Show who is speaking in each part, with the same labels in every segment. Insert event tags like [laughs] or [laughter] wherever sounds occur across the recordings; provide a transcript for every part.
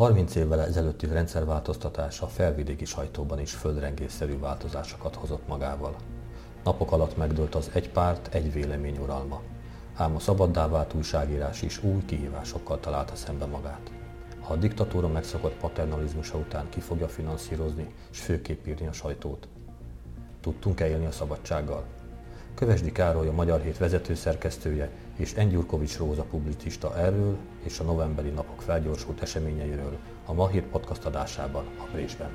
Speaker 1: 30 évvel ezelőtti rendszerváltoztatás a felvidéki sajtóban is földrengésszerű változásokat hozott magával. Napok alatt megdőlt az egy párt, egy vélemény uralma. Ám a szabaddá vált újságírás is új kihívásokkal találta szembe magát. Ha a diktatúra megszokott paternalizmusa után ki fogja finanszírozni és főképp írni a sajtót? Tudtunk-e élni a szabadsággal? Kövesdi Károly a Magyar Hét vezető szerkesztője és Engyurkovics Róza publicista erről és a novemberi napok felgyorsult eseményeiről a Mahír podcast adásában a Brésben.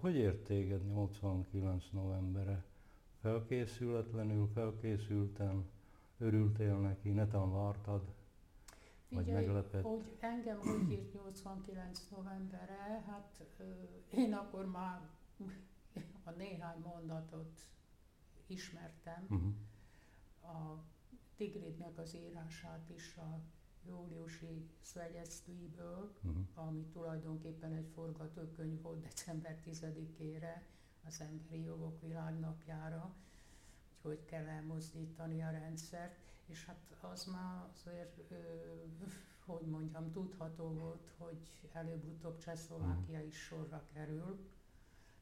Speaker 2: Hogy ért téged 89 novembere? Felkészületlenül, felkészültem, örültél neki, netan vártad?
Speaker 3: Figyelj,
Speaker 2: meglepett?
Speaker 3: hogy engem úgy írt 89 novemberre, hát én akkor már a néhány mondatot ismertem,
Speaker 2: Uh-huh.
Speaker 3: a Tigridnek az írását is a júliusi Szvegyesztőiből,
Speaker 2: Uh-huh.
Speaker 3: ami tulajdonképpen egy forgatókönyv volt december 10-ére, az Emberi Jogok Világnapjára, hogy hogy kell elmozdítani a rendszert, és hát az már azért, ö, hogy mondjam, tudható volt, hogy előbb-utóbb Csehszlovákia is sorra kerül.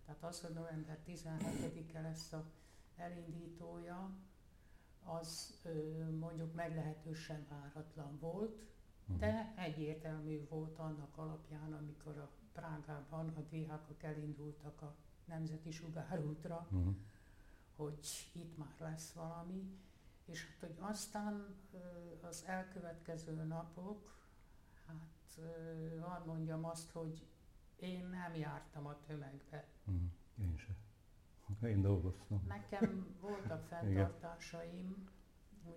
Speaker 3: Tehát az, hogy november 17-e lesz a elindítója, az ö, mondjuk meglehetősen váratlan volt, de egyértelmű volt annak alapján, amikor a Prágában a diákok elindultak a Nemzeti Sugárútra,
Speaker 2: Uh-huh.
Speaker 3: hogy itt már lesz valami, és hát, hogy aztán az elkövetkező napok, hát hadd mondjam azt, hogy én nem jártam a tömegbe.
Speaker 2: Uh-huh. Én se. Én dolgoztam.
Speaker 3: Nekem voltak [laughs] fenntartásaim,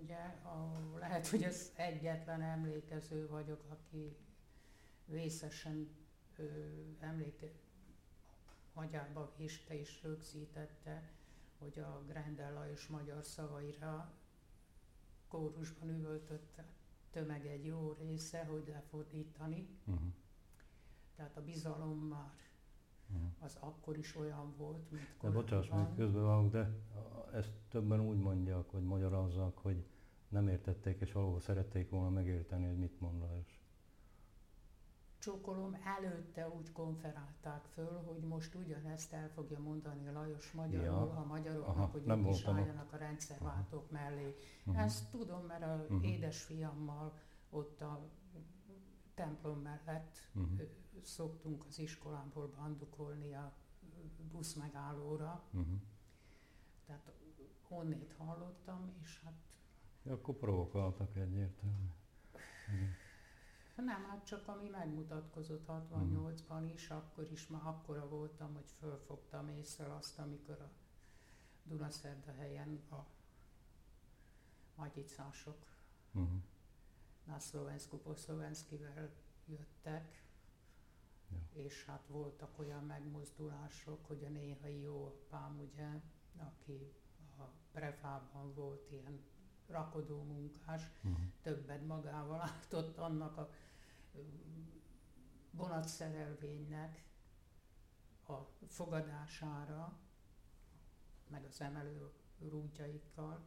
Speaker 3: ugye, a, lehet, hogy ez egyetlen emlékező vagyok, aki vészesen ö, emléke, agyába viste és rögzítette, hogy a Grendel és magyar szavaira kórusban üvöltött tömeg egy jó része, hogy lefordítani.
Speaker 2: Uh-huh.
Speaker 3: Tehát a bizalom már
Speaker 2: Uh-huh.
Speaker 3: az akkor is olyan volt, mint
Speaker 2: De bocsáss meg,
Speaker 3: korábban.
Speaker 2: közbevágok, de ezt többen úgy mondják, hogy magyarázzák, hogy nem értették, és valahol szerették volna megérteni, hogy mit mond Lajos.
Speaker 3: Csókolom előtte úgy konferálták föl, hogy most ugyanezt el fogja mondani Lajos magyarul
Speaker 2: Ja.
Speaker 3: a magyaroknak,
Speaker 2: Aha,
Speaker 3: hogy
Speaker 2: nem
Speaker 3: ők is
Speaker 2: voltam ott.
Speaker 3: álljanak a rendszerváltók mellé.
Speaker 2: Uh-huh.
Speaker 3: Ezt tudom, mert a
Speaker 2: Mhm.
Speaker 3: édesfiammal ott a templom mellett
Speaker 2: Uh-huh.
Speaker 3: szoktunk az iskolámból bandukolni a busz megállóra,
Speaker 2: Uh-huh.
Speaker 3: tehát onnét hallottam, és hát
Speaker 2: Ja, akkor provokáltak egyértelmű.
Speaker 3: Nem, hát csak ami megmutatkozott 68-ban is, akkor is már akkora voltam, hogy fölfogtam észre azt, amikor a Dunaszerdahelyen a magyicások
Speaker 2: Uh-huh.
Speaker 3: na szlovensku po szlovenszkivel jöttek,
Speaker 2: Ja.
Speaker 3: és hát voltak olyan megmozdulások, hogy a néhai jó apám, ugye, aki a prefában volt ilyen rakodó munkás,
Speaker 2: Uh-huh.
Speaker 3: többet magával ártott annak a vonatszerelvénynek a fogadására, meg az emelő rúdjaikkal,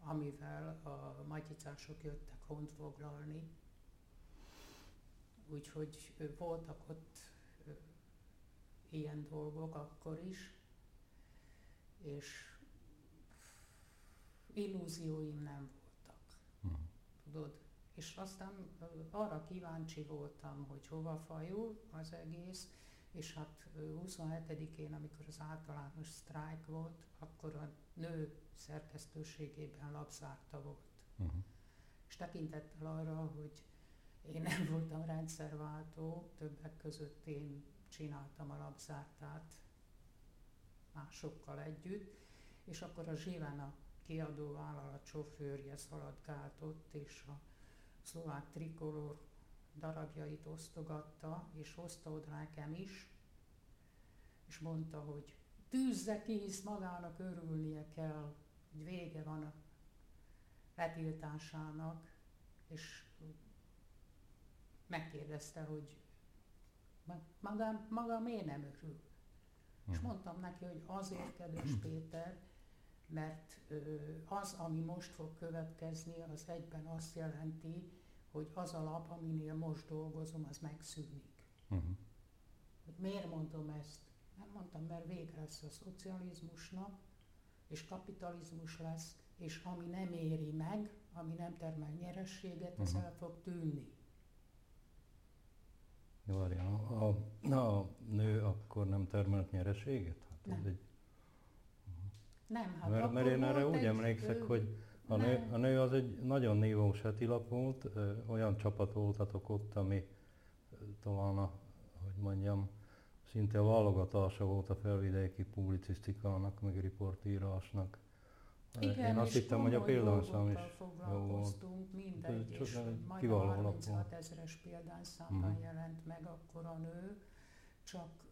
Speaker 3: amivel a magyicások jöttek hont foglalni. Úgyhogy voltak ott ilyen dolgok akkor is, és illúzióim nem voltak
Speaker 2: Uh-huh.
Speaker 3: tudod. És aztán arra kíváncsi voltam, hogy hova fajul az egész, és hát ö, 27-én, amikor az általános sztrájk volt, akkor a nő szerkesztőségében lapszárta volt.
Speaker 2: Uh-huh.
Speaker 3: És tekintettel arra, hogy én nem voltam rendszerváltó, többek között én csináltam a lapzártát másokkal együtt, és akkor a Zsivana kiadó vállalat sofőrje szaladgált ott, és a szlovák trikolor darabjait osztogatta, és hozta oda nekem is, és mondta, hogy tűzze ki, hisz magának örülnie kell, hogy vége van a letiltásának, és megkérdezte, hogy ma- maga, miért nem örül. És
Speaker 2: Mhm.
Speaker 3: mondtam neki, hogy azért, kedves Péter, mert az, ami most fog következni, az egyben azt jelenti, hogy az a lap, aminél most dolgozom, az megszűnik. Uh-huh. Miért mondom ezt? Nem mondtam, mert végre lesz a szocializmusnak, és kapitalizmus lesz, és ami nem éri meg, ami nem termel nyerességet, az uh-huh. el fog tűnni.
Speaker 2: Várjál, a, a, a nő akkor nem termelt nyereséget? Hát
Speaker 3: nem. Ez egy... Nem, hát
Speaker 2: mert, mert én erre úgy emlékszek, ő... hogy a nő, a nő az egy nagyon nívós hetilap volt, olyan csapat voltatok ott, ami talán, a, hogy mondjam, szinte a válogatása volt a felvidéki publicisztikának, meg riportírásnak.
Speaker 3: Igen, Én azt hittem, hogy a példányszám is jó volt. mindegy, és majdnem 36 ezeres példányszámban uh-huh. jelent meg akkor a nő, csak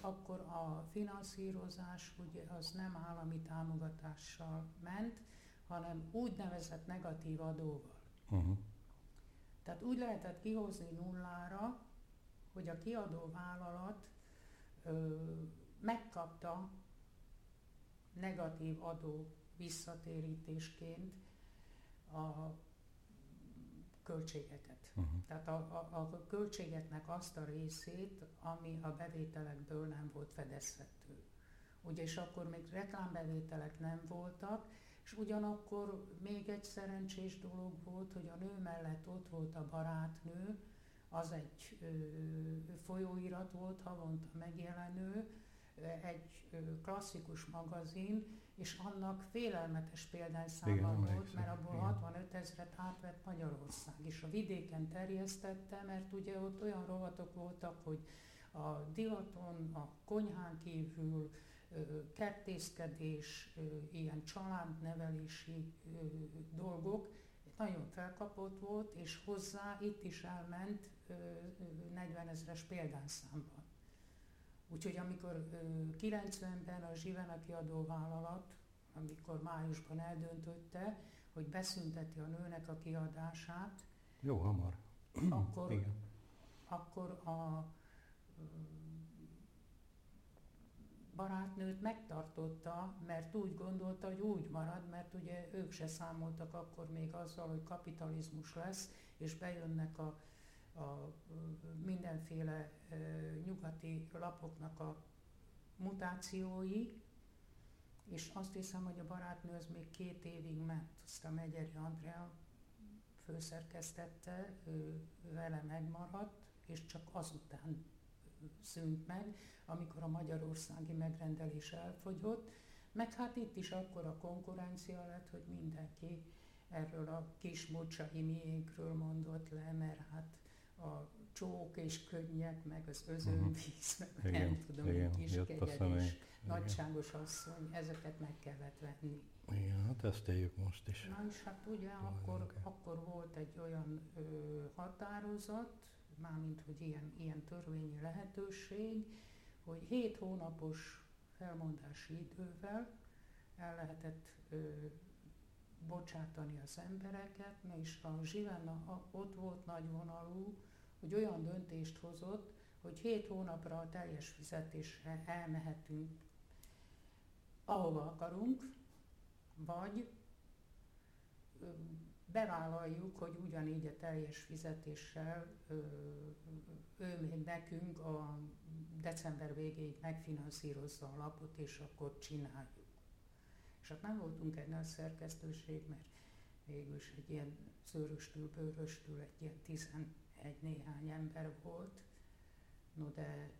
Speaker 3: akkor a finanszírozás ugye az nem állami támogatással ment, hanem úgynevezett negatív adóval. Uh-huh. Tehát úgy lehetett kihozni nullára, hogy a kiadó vállalat ö, megkapta negatív adó visszatérítésként a költségeket. Uh-huh. Tehát a, a, a költségeknek azt a részét, ami a bevételekből nem volt fedezhető. Ugye, és akkor még reklámbevételek nem voltak, és ugyanakkor még egy szerencsés dolog volt, hogy a nő mellett ott volt a barátnő, az egy ö, folyóirat volt, havonta megjelenő, egy klasszikus magazin, és annak félelmetes példányszáma volt, mert abból igen. 65 ezeret átvett Magyarország, és a vidéken terjesztette, mert ugye ott olyan rovatok voltak, hogy a divaton, a konyhán kívül kertészkedés, ilyen családnevelési dolgok, nagyon felkapott volt, és hozzá itt is elment 40 ezeres példányszámban. Úgyhogy amikor 90-ben a Zsivena kiadóvállalat, amikor májusban eldöntötte, hogy beszünteti a nőnek a kiadását,
Speaker 2: jó hamar.
Speaker 3: Akkor, Igen. akkor a barátnőt megtartotta, mert úgy gondolta, hogy úgy marad, mert ugye ők se számoltak akkor még azzal, hogy kapitalizmus lesz, és bejönnek a, a mindenféle nyugati lapoknak a mutációi, és azt hiszem, hogy a barátnő az még két évig ment, azt a Megyeri Andrea főszerkesztette, ő vele megmaradt, és csak azután szűnt meg, amikor a magyarországi megrendelés elfogyott, meg hát itt is akkor a konkurencia lett, hogy mindenki erről a kis mocsai miénkről mondott le, mert hát a csók és könnyek, meg az özönvíz, [laughs] meg igen, nem tudom, igen, kis kegyelés, nagyságos asszony, ezeket meg kellett venni.
Speaker 2: Igen, hát ezt éljük most is.
Speaker 3: Na és hát ugye akkor, akkor volt egy olyan ö, határozat, mármint hogy ilyen, ilyen törvényi lehetőség, hogy 7 hónapos felmondási idővel el lehetett ö, bocsátani az embereket, és a Zsivenna ott volt nagyvonalú, hogy olyan döntést hozott, hogy 7 hónapra a teljes fizetésre elmehetünk, ahova akarunk, vagy bevállaljuk, hogy ugyanígy a teljes fizetéssel ő még nekünk a december végéig megfinanszírozza a lapot, és akkor csináljuk. És hát nem voltunk egy nagy szerkesztőség, mert végül is egy ilyen szőröstül, bőröstül egy ilyen 11 néhány ember volt, no de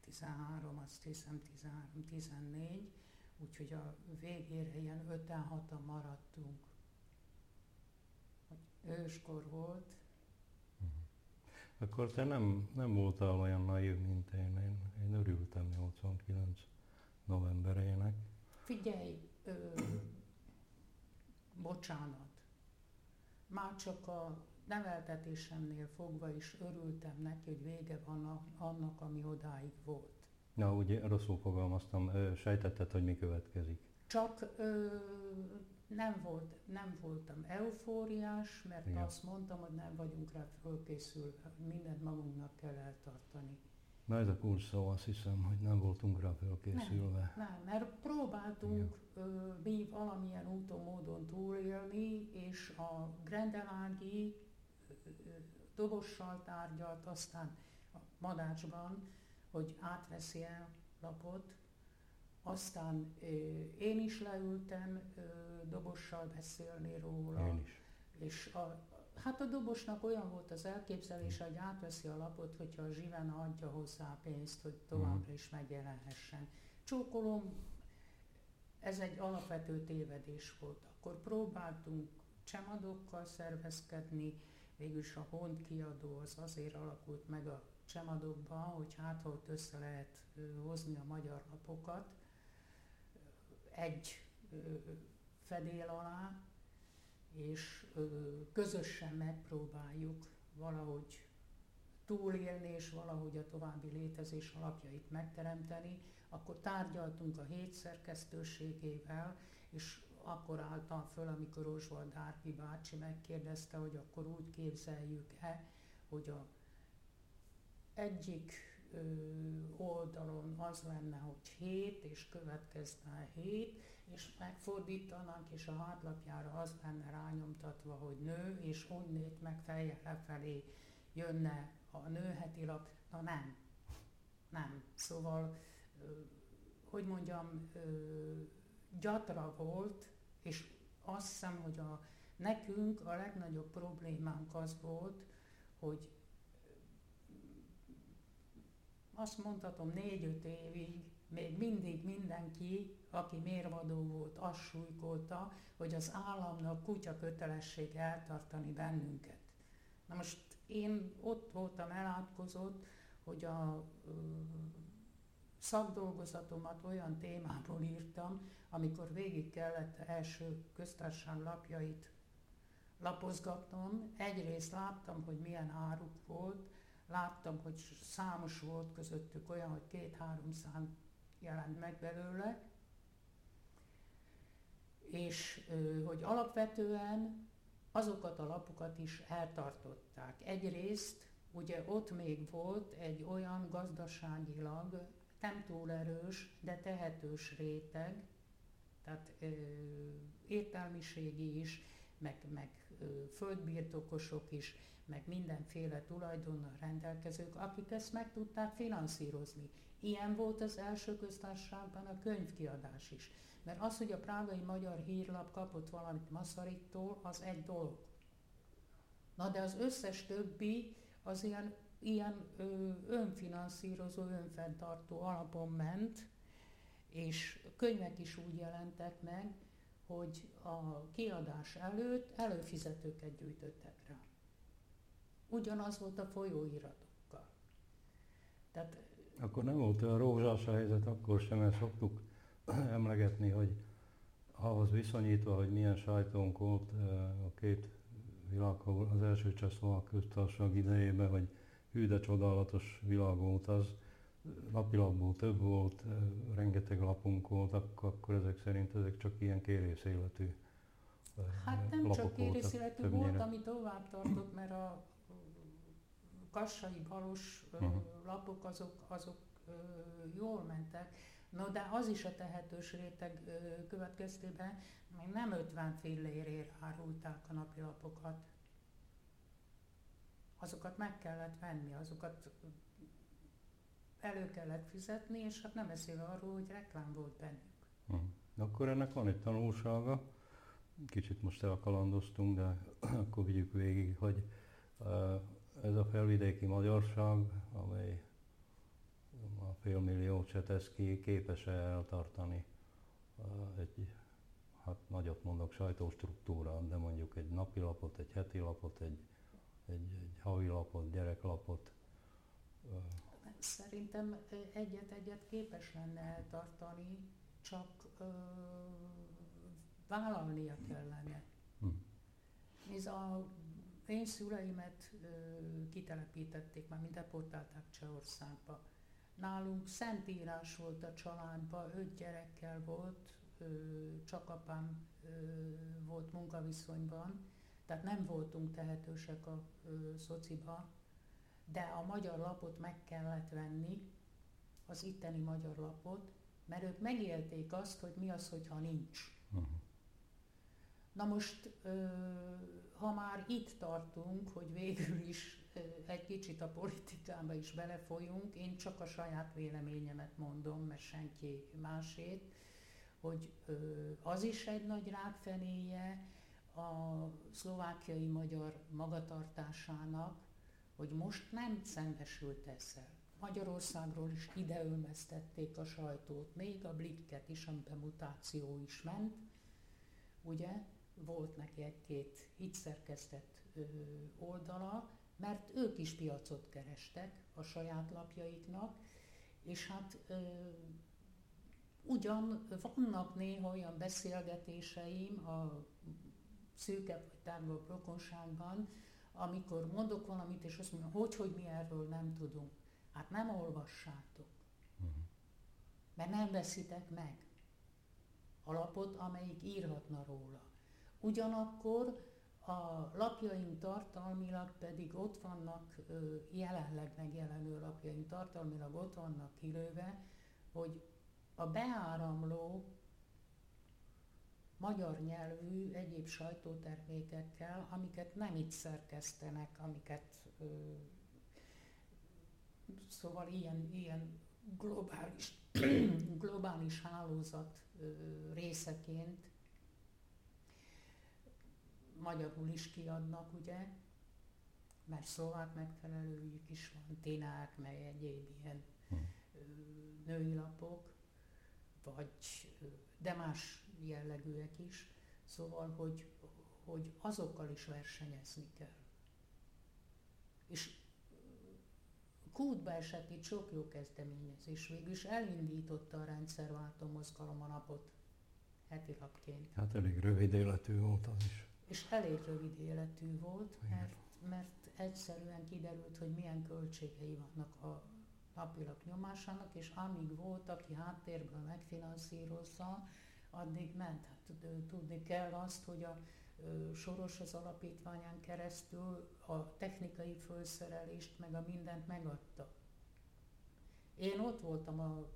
Speaker 3: 13, azt hiszem 13, 14, úgyhogy a végére ilyen 5-6 maradtunk őskor volt.
Speaker 2: Mhm. Akkor te nem, nem voltál olyan naív, mint én. Én, én örültem 89 novemberének.
Speaker 3: Figyelj, ö, bocsánat. Már csak a neveltetésemnél fogva is örültem neki, hogy vége van annak, ami odáig volt.
Speaker 2: Na, ugye rosszul fogalmaztam, sejtetted, hogy mi következik.
Speaker 3: Csak ö, nem, volt, nem voltam eufóriás, mert Igen. azt mondtam, hogy nem vagyunk rá fölkészülve, mindent magunknak kell eltartani.
Speaker 2: Na ez a kulcs szó, azt hiszem, hogy nem voltunk rá felkészülve.
Speaker 3: Nem, nem, mert próbáltunk ö, mi valamilyen úton, módon túlélni, és a Grendelági dobossal tárgyalt, aztán a Madácsban, hogy átveszi el lapot, aztán ö, én is leültem ö, dobossal beszélni róla.
Speaker 2: Én is.
Speaker 3: És a, Hát a dobosnak olyan volt az elképzelése, hogy átveszi a lapot, hogyha a zsiven adja hozzá pénzt, hogy továbbra is megjelenhessen. Csókolom, ez egy alapvető tévedés volt. Akkor próbáltunk csemadokkal szervezkedni, végülis a Hont kiadó az azért alakult meg a csemadokba, hogy hát ott össze lehet hozni a magyar lapokat egy fedél alá, és közösen megpróbáljuk valahogy túlélni és valahogy a további létezés alapjait megteremteni, akkor tárgyaltunk a hét szerkesztőségével, és akkor álltam föl, amikor Oswald Dárpi bácsi megkérdezte, hogy akkor úgy képzeljük-e, hogy a egyik oldalon az lenne, hogy hét, és következne hét, és megfordítanak, és a hátlapjára az lenne rányomtatva, hogy nő, és onnét meg fejjel lefelé jönne a nőheti lap. Na nem, nem. Szóval, hogy mondjam, gyatra volt, és azt hiszem, hogy a, nekünk a legnagyobb problémánk az volt, hogy azt mondhatom négy-öt évig még mindig mindenki, aki mérvadó volt, azt súlykolta, hogy az államnak kutya kötelesség eltartani bennünket. Na most én ott voltam elátkozott, hogy a ö, szakdolgozatomat olyan témából írtam, amikor végig kellett első köztársaság lapjait lapozgatnom. Egyrészt láttam, hogy milyen áruk volt, láttam, hogy számos volt közöttük olyan, hogy két-három szám jelent meg belőle, és hogy alapvetően azokat a lapokat is eltartották. Egyrészt ugye ott még volt egy olyan gazdaságilag nem túl erős, de tehetős réteg, tehát ö, értelmiségi is, meg, meg ö, földbirtokosok is, meg mindenféle tulajdonnal rendelkezők, akik ezt meg tudták finanszírozni. Ilyen volt az első köztársaságban a könyvkiadás is. Mert az, hogy a prágai magyar hírlap kapott valamit Maszarittól, az egy dolog. Na de az összes többi az ilyen, ilyen ö, önfinanszírozó, önfenntartó alapon ment, és könyvek is úgy jelentek meg, hogy a kiadás előtt előfizetőket gyűjtöttek rá. Ugyanaz volt a folyóiratokkal.
Speaker 2: Tehát, akkor nem volt olyan rózsás a helyzet, akkor sem, mert szoktuk [clears throat] emlegetni, hogy ahhoz viszonyítva, hogy milyen sajtónk volt a két világháború, az első Csehszlovák köztársaság idejében, hogy hű de csodálatos világ volt az, napilapból több volt, rengeteg lapunk volt, akkor ezek szerint ezek csak ilyen kérész életű
Speaker 3: Hát nem csak kérész életű volt, ami tovább tartott, mert a kassai balos uh-huh. lapok azok, azok jól mentek, No, de az is a tehetős réteg következtében, még nem 50 fillérért árulták a napilapokat. Azokat meg kellett venni, azokat elő kellett fizetni, és hát nem beszélve arról, hogy reklám volt bennük.
Speaker 2: Hmm. Akkor ennek van egy tanulsága, kicsit most elkalandoztunk, de [clears throat] akkor vigyük végig, hogy ez a felvidéki magyarság, amely a félmillió Cseteszki képes-e eltartani egy, hát nagyot mondok, sajtóstruktúra, de mondjuk egy napilapot, egy heti lapot, egy, egy, egy havi lapot, gyereklapot.
Speaker 3: Szerintem egyet-egyet képes lenne eltartani, csak ö, vállalnia kellene. Hm. Ez a én szüleimet ö, kitelepítették, már mint deportálták Csehországba. Nálunk szentírás volt a családban, öt gyerekkel volt, ö, csak apám ö, volt munkaviszonyban, tehát nem voltunk tehetősek a ö, szociba, de a magyar lapot meg kellett venni, az itteni magyar lapot, mert ők megélték azt, hogy mi az, hogyha nincs. Na most, ha már itt tartunk, hogy végül is egy kicsit a politikába is belefolyunk, én csak a saját véleményemet mondom, mert senki másét, hogy az is egy nagy rákfenéje a szlovákiai magyar magatartásának, hogy most nem szembesült ezzel. Magyarországról is ideölmeztették a sajtót, még a Blikket is, amiben mutáció is ment, ugye, volt neki egy-két így szerkesztett oldala, mert ők is piacot kerestek a saját lapjaiknak, és hát ugyan vannak néha olyan beszélgetéseim a szűkebb vagy tárgyabb rokonságban, amikor mondok valamit, és azt mondom, hogy, hogy mi erről nem tudunk. Hát nem olvassátok. Uh-huh. Mert nem veszitek meg a lapot, amelyik írhatna róla. Ugyanakkor a lapjaink tartalmilag pedig ott vannak, jelenleg megjelenő lapjaink tartalmilag ott vannak kilőve, hogy a beáramló magyar nyelvű egyéb sajtótermékekkel, amiket nem itt szerkesztenek, amiket ö, szóval ilyen, ilyen globális, [clears throat] globális hálózat ö, részeként magyarul is kiadnak, ugye, mert szlovák megfelelőjük is van, tinák, meg egyéb ilyen hm. női lapok, vagy, de más jellegűek is, szóval, hogy, hogy azokkal is versenyezni kell. És kútba esett itt sok jó kezdeményezés, végül is elindította a rendszerváltó mozgalom a napot heti lapként.
Speaker 2: Hát elég rövid életű volt az is.
Speaker 3: És elég rövid életű volt, mert, mert egyszerűen kiderült, hogy milyen költségei vannak a napilap nyomásának, és amíg volt, aki háttérből megfinanszírozza, addig ment. Hát tudni kell azt, hogy a Soros az alapítványán keresztül a technikai felszerelést, meg a mindent megadta. Én ott voltam a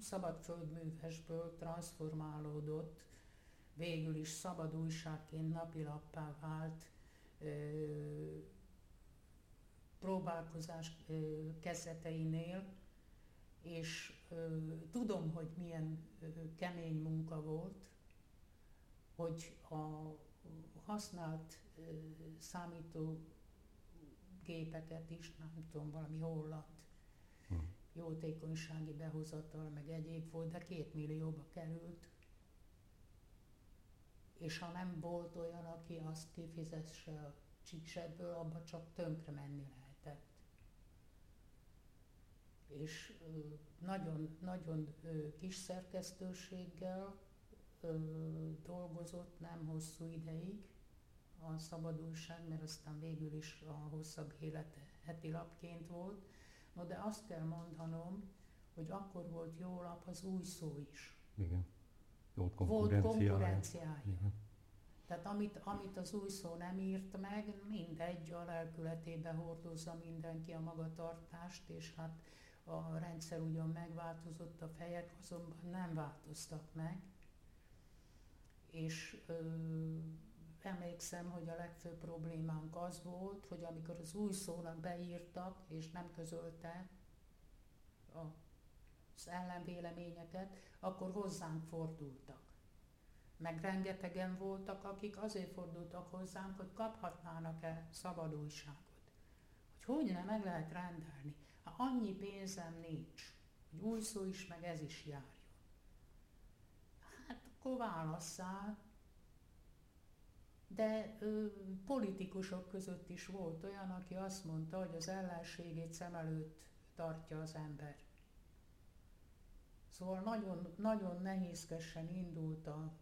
Speaker 3: szabadföldművesből transformálódott, végül is szabad újságként napilappá vált próbálkozás kezdeteinél, és tudom, hogy milyen kemény munka volt, hogy a használt számítógépeket is, nem tudom, valami holland hm. jótékonysági behozatal, meg egyéb volt, de két millióba került. És ha nem volt olyan, aki azt kifizesse a csíksetből, abba csak tönkre menni lehet és nagyon, nagyon kis szerkesztőséggel dolgozott nem hosszú ideig a szabadulság, mert aztán végül is a hosszabb élete heti lapként volt. No, de azt kell mondanom, hogy akkor volt jó lap az új szó is.
Speaker 2: Igen. Volt konkurenciája. Volt konkurenciája. Igen.
Speaker 3: Tehát amit, amit az új szó nem írt meg, mindegy, a lelkületébe hordozza mindenki a magatartást, és hát a rendszer ugyan megváltozott, a fejek azonban nem változtak meg. És ö, emlékszem, hogy a legfőbb problémánk az volt, hogy amikor az új szónak beírtak, és nem közölte a, az ellenvéleményeket, akkor hozzánk fordultak. Meg rengetegen voltak, akik azért fordultak hozzánk, hogy kaphatnának-e szabad újságot. Hogy hogy nem meg lehet rendelni. Ha annyi pénzem nincs, hogy új szó is, meg ez is járjon. Hát akkor válasszál. De ö, politikusok között is volt olyan, aki azt mondta, hogy az ellenségét szem előtt tartja az ember. Szóval nagyon, nagyon nehézkesen indult a,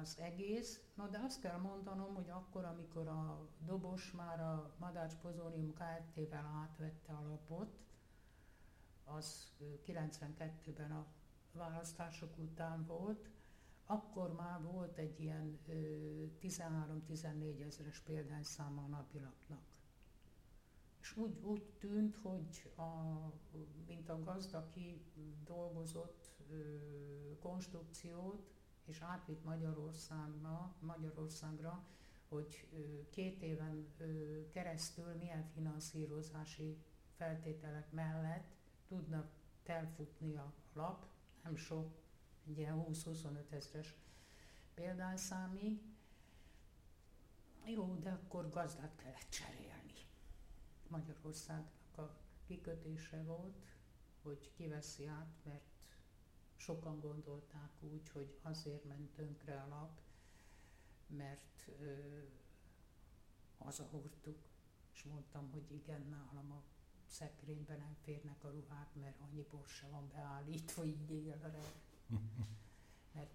Speaker 3: az egész, no, de azt kell mondanom, hogy akkor, amikor a Dobos már a Madács Pozónium Kft-vel átvette a lapot, az 92-ben a választások után volt, akkor már volt egy ilyen 13-14 ezeres példányszáma a napilapnak. És úgy, úgy tűnt, hogy a, mint a gazda, aki dolgozott konstrukciót, és átvitt Magyarországra, Magyarországra, hogy két éven keresztül milyen finanszírozási feltételek mellett tudnak telfutni a lap, nem sok, egy ilyen 20-25 ezres példányszámig. Jó, de akkor gazdát kellett cserélni. Magyarországnak a kikötése volt, hogy kiveszi át, mert sokan gondolták úgy, hogy azért ment tönkre a lap, mert ö, hazahordtuk, és mondtam, hogy igen, nálam a szekrényben nem férnek a ruhák, mert annyi bor se van beállítva így élre. [laughs] Mert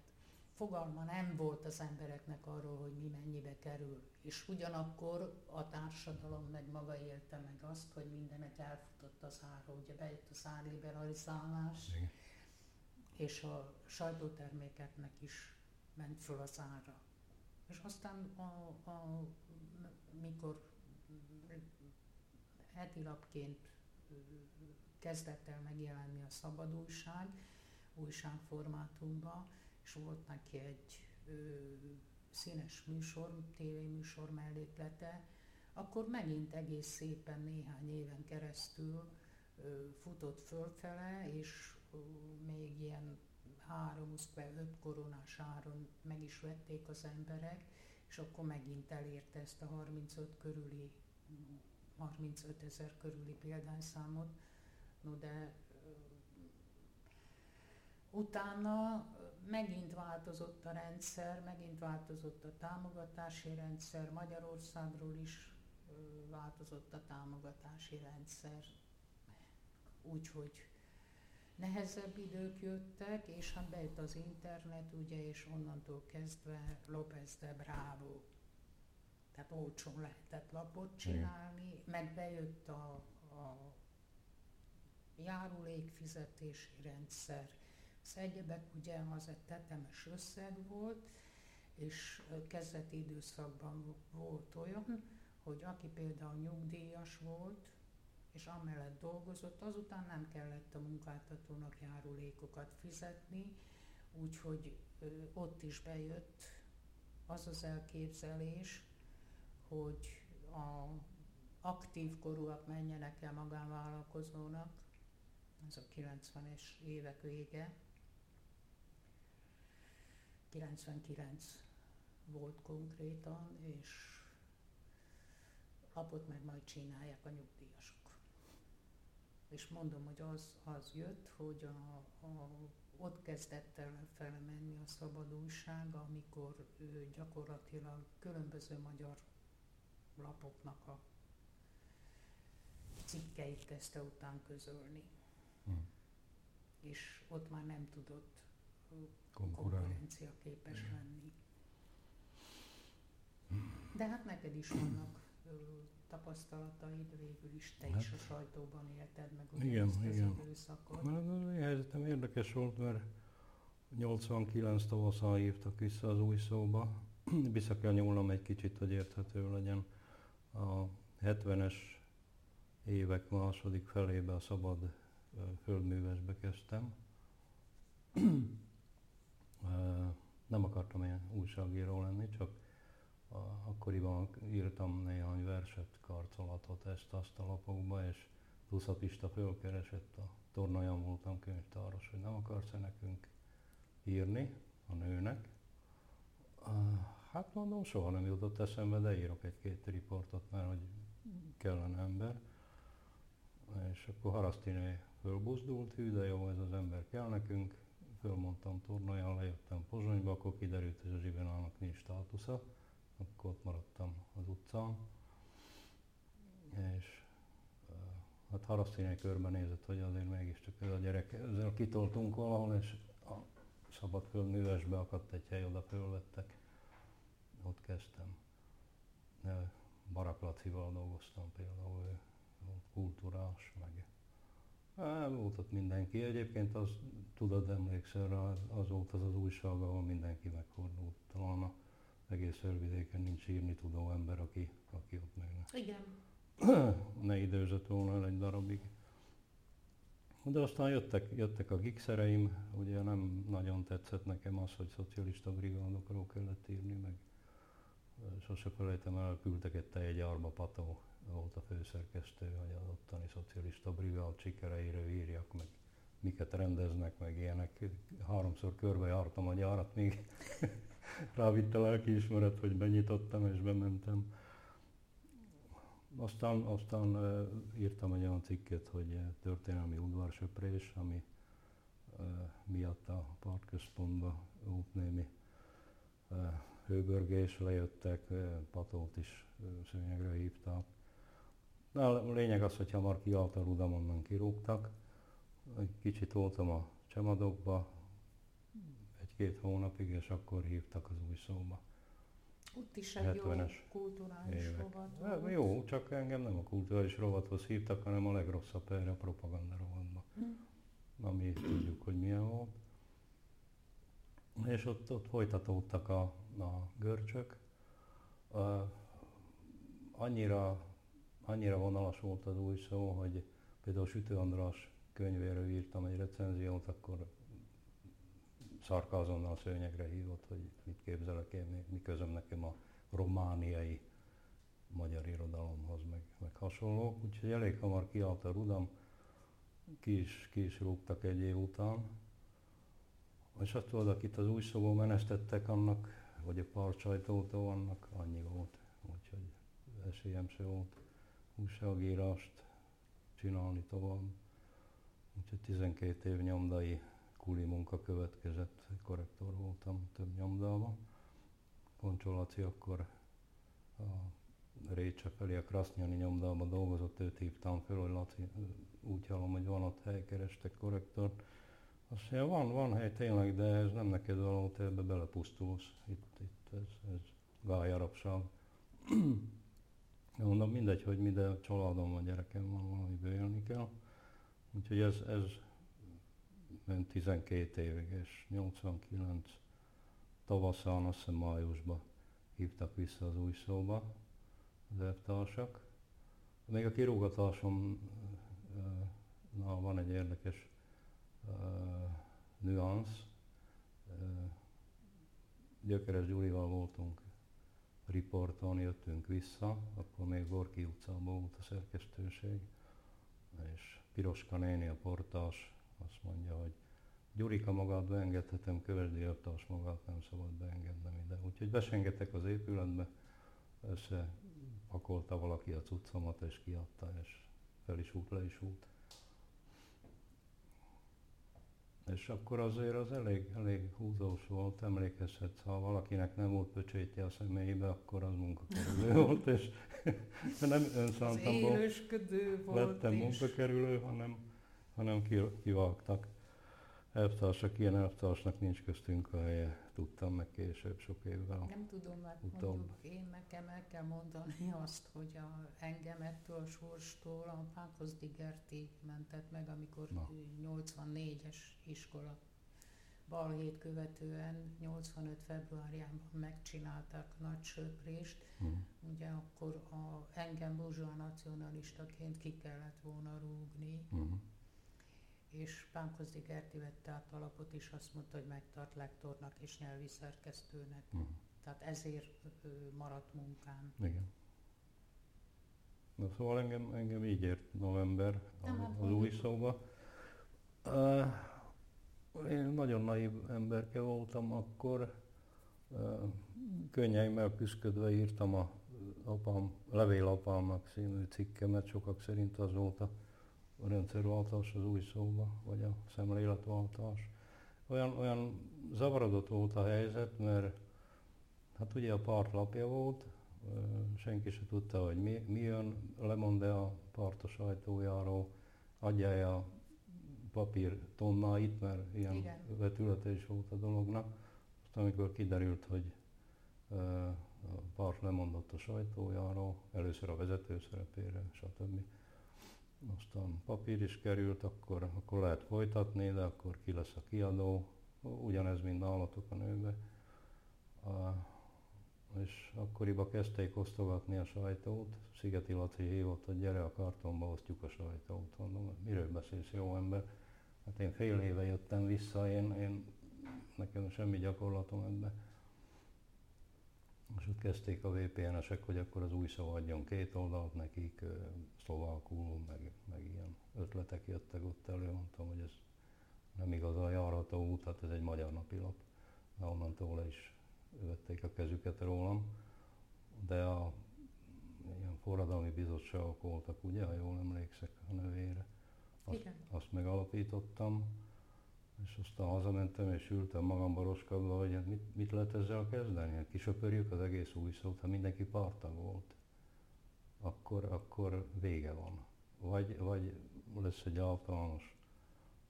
Speaker 3: fogalma nem volt az embereknek arról, hogy mi mennyibe kerül. És ugyanakkor a társadalom meg maga élte meg azt, hogy mindenek elfutott az ára. Ugye bejött az árliberalizálás, és a sajtótermékeknek is ment föl az ára. És aztán, a, a, mikor heti lapként kezdett el megjelenni a Szabad Újság, újságformátumban, és volt neki egy ö, színes műsor, tévéműsor melléklete, akkor megint egész szépen néhány éven keresztül ö, futott fölfele, és még ilyen 3-5 koronás áron meg is vették az emberek, és akkor megint elérte ezt a 35 körüli 35 ezer körüli példányszámot, no de utána megint változott a rendszer, megint változott a támogatási rendszer, Magyarországról is változott a támogatási rendszer, úgyhogy nehezebb idők jöttek, és hát bejött az internet, ugye, és onnantól kezdve López de Bravo tehát olcsón lehetett lapot csinálni, Igen. meg bejött a, a járulékfizetési rendszer. Az egyebek ugye az egy tetemes összeg volt, és kezdeti időszakban volt olyan, hogy aki például nyugdíjas volt, és amellett dolgozott, azután nem kellett a munkáltatónak járulékokat fizetni, úgyhogy ott is bejött az az elképzelés, hogy a aktív korúak menjenek el magánvállalkozónak, ez a 90-es évek vége, 99 volt konkrétan, és lapot meg majd csinálják a nyugdíjasok. És mondom, hogy az, az jött, hogy a, a, ott kezdett el felmenni a szabadulság, amikor ő gyakorlatilag különböző magyar lapoknak a cikkeit kezdte után közölni. Hmm. És ott már nem tudott konkurencia képes hmm. lenni. De hát neked is vannak tapasztalataid, végül is te hát, is a sajtóban élted meg ugye
Speaker 2: igen, ezt igen. az időszakot. Mert az én helyzetem érdekes volt, mert 89 tavaszán hívtak vissza az új szóba. [clears throat] Vissza kell nyúlnom egy kicsit, hogy érthető legyen a 70-es évek második felébe a szabad földművesbe kezdtem. [clears throat] Nem akartam ilyen újságíró lenni, csak akkoriban írtam néhány verset, karcolatot, ezt, azt a lapokba, és Tusza Pista fölkeresett, a tornaján voltam könyvtáros, hogy nem akarsz-e nekünk írni a nőnek. Hát mondom, soha nem jutott eszembe, de írok egy-két riportot, mert hogy kellene ember. És akkor Harasztiné fölbuzdult, hű, de jó, ez az ember kell nekünk. Fölmondtam tornaján, lejöttem Pozsonyba, akkor kiderült, hogy a Zsibenának nincs státusza. Akkor ott maradtam az utcán. És hát Harasztiné körben nézett, hogy azért mégiscsak ez a gyerek, ezzel kitoltunk valahol, és a szabadföld művesbe akadt egy hely, oda fölvettek ott kezdtem. Barak Lacival dolgoztam például, ő volt kultúrás, meg Há, volt ott mindenki. Egyébként az, tudod, emlékszel rá, az volt az az újság, ahol mindenki megfordult. Talán egész Örvidéken nincs írni tudó ember, aki, aki ott meg
Speaker 3: Igen. [clears throat]
Speaker 2: ne időzött volna el egy darabig. De aztán jöttek, jöttek a gigszereim, ugye nem nagyon tetszett nekem az, hogy szocialista brigádokról kellett írni, meg sose felejtem el, küldtek egy tejgyárba, Pató volt a főszerkesztő, hogy az ottani szocialista brigád sikereiről írjak, meg miket rendeznek, meg ilyenek. Háromszor körbe jártam a gyárat, még rávitt a lelkiismeret, hogy benyitottam és bementem. Aztán, aztán írtam egy olyan cikket, hogy történelmi udvarsöprés, ami miatt a partközpontba volt némi hőbörgés, lejöttek, patót is szőnyegre hívták. De a lényeg az, hogy hamar rudam, onnan kirúgtak. Egy kicsit voltam a csemadokba, egy-két hónapig, és akkor hívtak az új szóba.
Speaker 3: Ott is egy jó kulturális évek. rovat
Speaker 2: volt. Jó, csak engem nem a kulturális rovathoz hívtak, hanem a legrosszabb erre a propaganda rovatba. Hm. Ami tudjuk, hogy milyen volt. És ott, ott folytatódtak a, a görcsök. Uh, annyira, annyira vonalas volt az új szó, hogy például Sütő András könyvéről írtam egy recenziót, akkor szarka azonnal szőnyegre hívott, hogy mit képzelek én, mi közöm nekem a romániai magyar irodalomhoz, meg, meg hasonlók. Úgyhogy elég hamar kiállt a rudam, ki is, ki is rúgtak egy év után. És azt tudod, akit az új szobó menesztettek annak, vagy a parcsajtótó, annak annyi volt. Úgyhogy esélyem se volt újságírást csinálni tovább. Úgyhogy 12 év nyomdai kuli munka következett, korrektor voltam több nyomdában. Koncsoláci akkor a Récse felé, a Krasznyani nyomdában dolgozott, őt hívtam fel, hogy Laci, úgy hallom, hogy van ott hely, kerestek korrektort. Azt mondja, van, van hely tényleg, de ez nem neked való, te ebbe belepusztulsz. Itt, itt ez, ez gályarapság. [clears throat] Mondom, mindegy, hogy mi, de családom van, gyerekem van, valamiből élni kell. Úgyhogy ez, ez ment 12 évig, és 89 tavaszán, azt hiszem májusban hívtak vissza az új szóba az elvtársak. Még a kirúgatásom na, van egy érdekes uh, nüansz. Uh, Gyökeres Gyurival voltunk riporton, jöttünk vissza, akkor még Gorki utcában volt a szerkesztőség, és Piroska néni, a portás, azt mondja, hogy Gyurika magát beengedhetem, Kövesdi Elvtárs magát nem szabad beengednem ide. Úgyhogy besengetek az épületbe, összepakolta valaki a cuccomat, és kiadta, és fel is út, le is út. És akkor azért az elég, elég húzós volt, emlékezhetsz, ha valakinek nem volt pöcsétje a személyébe, akkor az munkakerülő [laughs] volt, és [laughs] nem önszántamból lettem munkakerülő, hanem, hanem kivágtak elvtársak, ilyen elvtársnak nincs köztünk a helye, tudtam meg később sok évvel.
Speaker 3: Nem tudom, mert utóbb. mondjuk én nekem el kell mondani azt, hogy a, engem ettől a sorstól a Pákoz Digerti mentett meg, amikor Na. 84-es iskola balhét követően 85. februárjában megcsinálták nagy söprést, hmm. ugye akkor a, engem burzsóa nacionalistaként ki kellett volna rúgni, hmm és Pámkozdi Gerti vette át alapot, és azt mondta, hogy megtart lektornak és nyelvi szerkesztőnek. Uh-huh. Tehát ezért maradt munkám.
Speaker 2: Igen. Na szóval engem, engem így ért november Nem, az új szóba. Uh, én nagyon naív emberke voltam akkor. Uh, könnyeimmel küzdködve írtam a apám, levélapámnak színű cikkemet, sokak szerint az volt a a rendszerváltás az új szóba, vagy a szemléletváltás. Olyan, olyan zavarodott volt a helyzet, mert hát ugye a párt lapja volt, senki se tudta, hogy mi, mi jön, lemond-e a párt a sajtójáról, adja a papír tonnáit, mert ilyen Igen. vetülete is volt a dolognak. Aztán amikor kiderült, hogy a párt lemondott a sajtójáról, először a vezető szerepére, stb aztán papír is került, akkor, akkor lehet folytatni, de akkor ki lesz a kiadó, ugyanez, mint nálatok a nőbe. és akkoriban kezdték osztogatni a sajtót. Szigeti Laci hívott, hogy gyere a kartonba, osztjuk a sajtót. Mondom, miről beszélsz, jó ember? Hát én fél éve jöttem vissza, én, én nekem semmi gyakorlatom ebbe. És ott kezdték a VPN-esek, hogy akkor az új szó adjon két oldalt nekik, szlovákul, meg, meg ilyen ötletek jöttek ott elő. Mondtam, hogy ez nem igazán járható út, hát ez egy magyar napilap. De onnantól le is vették a kezüket rólam. De a ilyen forradalmi bizottságok voltak, ugye, ha jól emlékszek a nevére. Azt, Igen. azt megalapítottam, és aztán hazamentem és ültem magamba roskadva, hogy hát mit, mit lehet ezzel kezdeni? Hát kisöpörjük az egész új ha mindenki partag volt, akkor, akkor vége van. Vagy, vagy lesz egy általános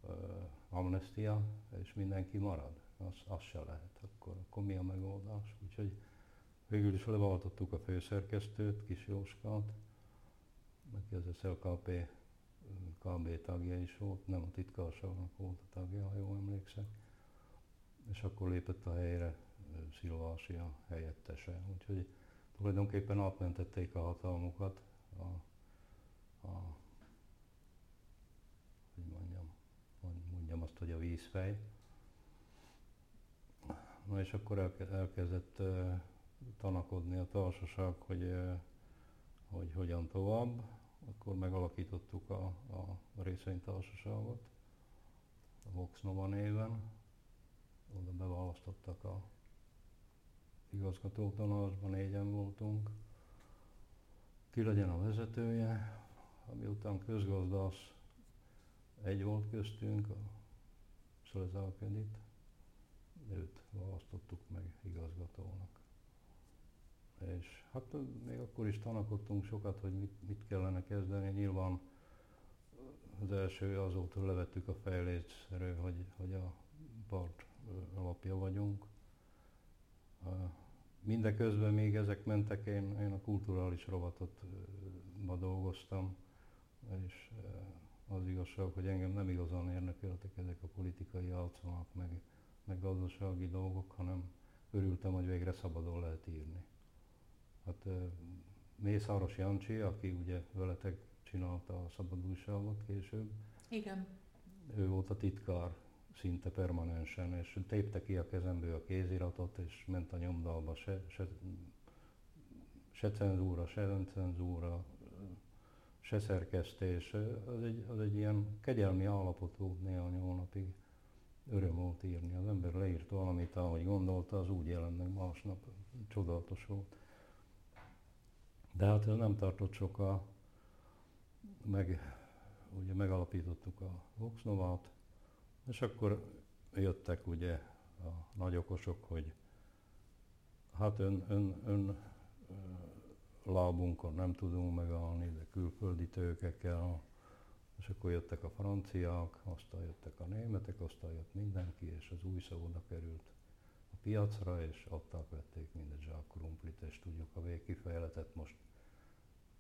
Speaker 2: uh, amnestia, és mindenki marad. Az, az se lehet. Akkor, akkor mi a megoldás? Úgyhogy végül is leváltottuk a főszerkesztőt, Kis Jóskát, aki az SLKP KB tagja is volt, nem a titkárságnak volt a tagja, ha jól emlékszek. És akkor lépett a helyre Szilvási helyettese. Úgyhogy tulajdonképpen átmentették a hatalmukat a, a hogy mondjam, mondjam azt, hogy a vízfej. Na és akkor elkezdett tanakodni a társaság, hogy, hogy hogyan tovább akkor megalakítottuk a, a részvénytársaságot, a Vox Nova néven. Oda beválasztottak a igazgató tanácsban, négyen voltunk. Ki legyen a vezetője, ami után közgazdász egy volt köztünk, a Szolezálkedit, őt választottuk meg igazgatónak és hát még akkor is tanakodtunk sokat, hogy mit, mit kellene kezdeni. Nyilván az első azóta levettük a fejlécről, hogy, hogy a part alapja vagyunk. Mindeközben még ezek mentek, én, én a kulturális rovatot ma dolgoztam, és az igazság, hogy engem nem igazán érdekeltek ezek a politikai alcalmak, meg, meg gazdasági dolgok, hanem örültem, hogy végre szabadon lehet írni. Hát Mészáros Jancsi, aki ugye veletek csinálta a szabad újságot később.
Speaker 3: Igen.
Speaker 2: Ő volt a titkár szinte permanensen, és tépte ki a kezemből a kéziratot, és ment a nyomdalba, se, se, se cenzúra, se öncenzúra, se szerkesztés. Az egy, az egy ilyen kegyelmi állapot volt néhány hónapig. Öröm volt írni. Az ember leírt valamit, ahogy gondolta, az úgy jelent meg másnap. Csodálatos volt. De hát ez nem tartott soká, meg ugye megalapítottuk a Voxnovát, és akkor jöttek ugye a nagyokosok, hogy hát ön, ön, ön lábunkon nem tudunk megállni, de külföldi tőkekkel, és akkor jöttek a franciák, aztán jöttek a németek, aztán jött mindenki, és az új szó oda került piacra, és adták, vették mindegy zsák krumplit, és tudjuk a végkifejletet most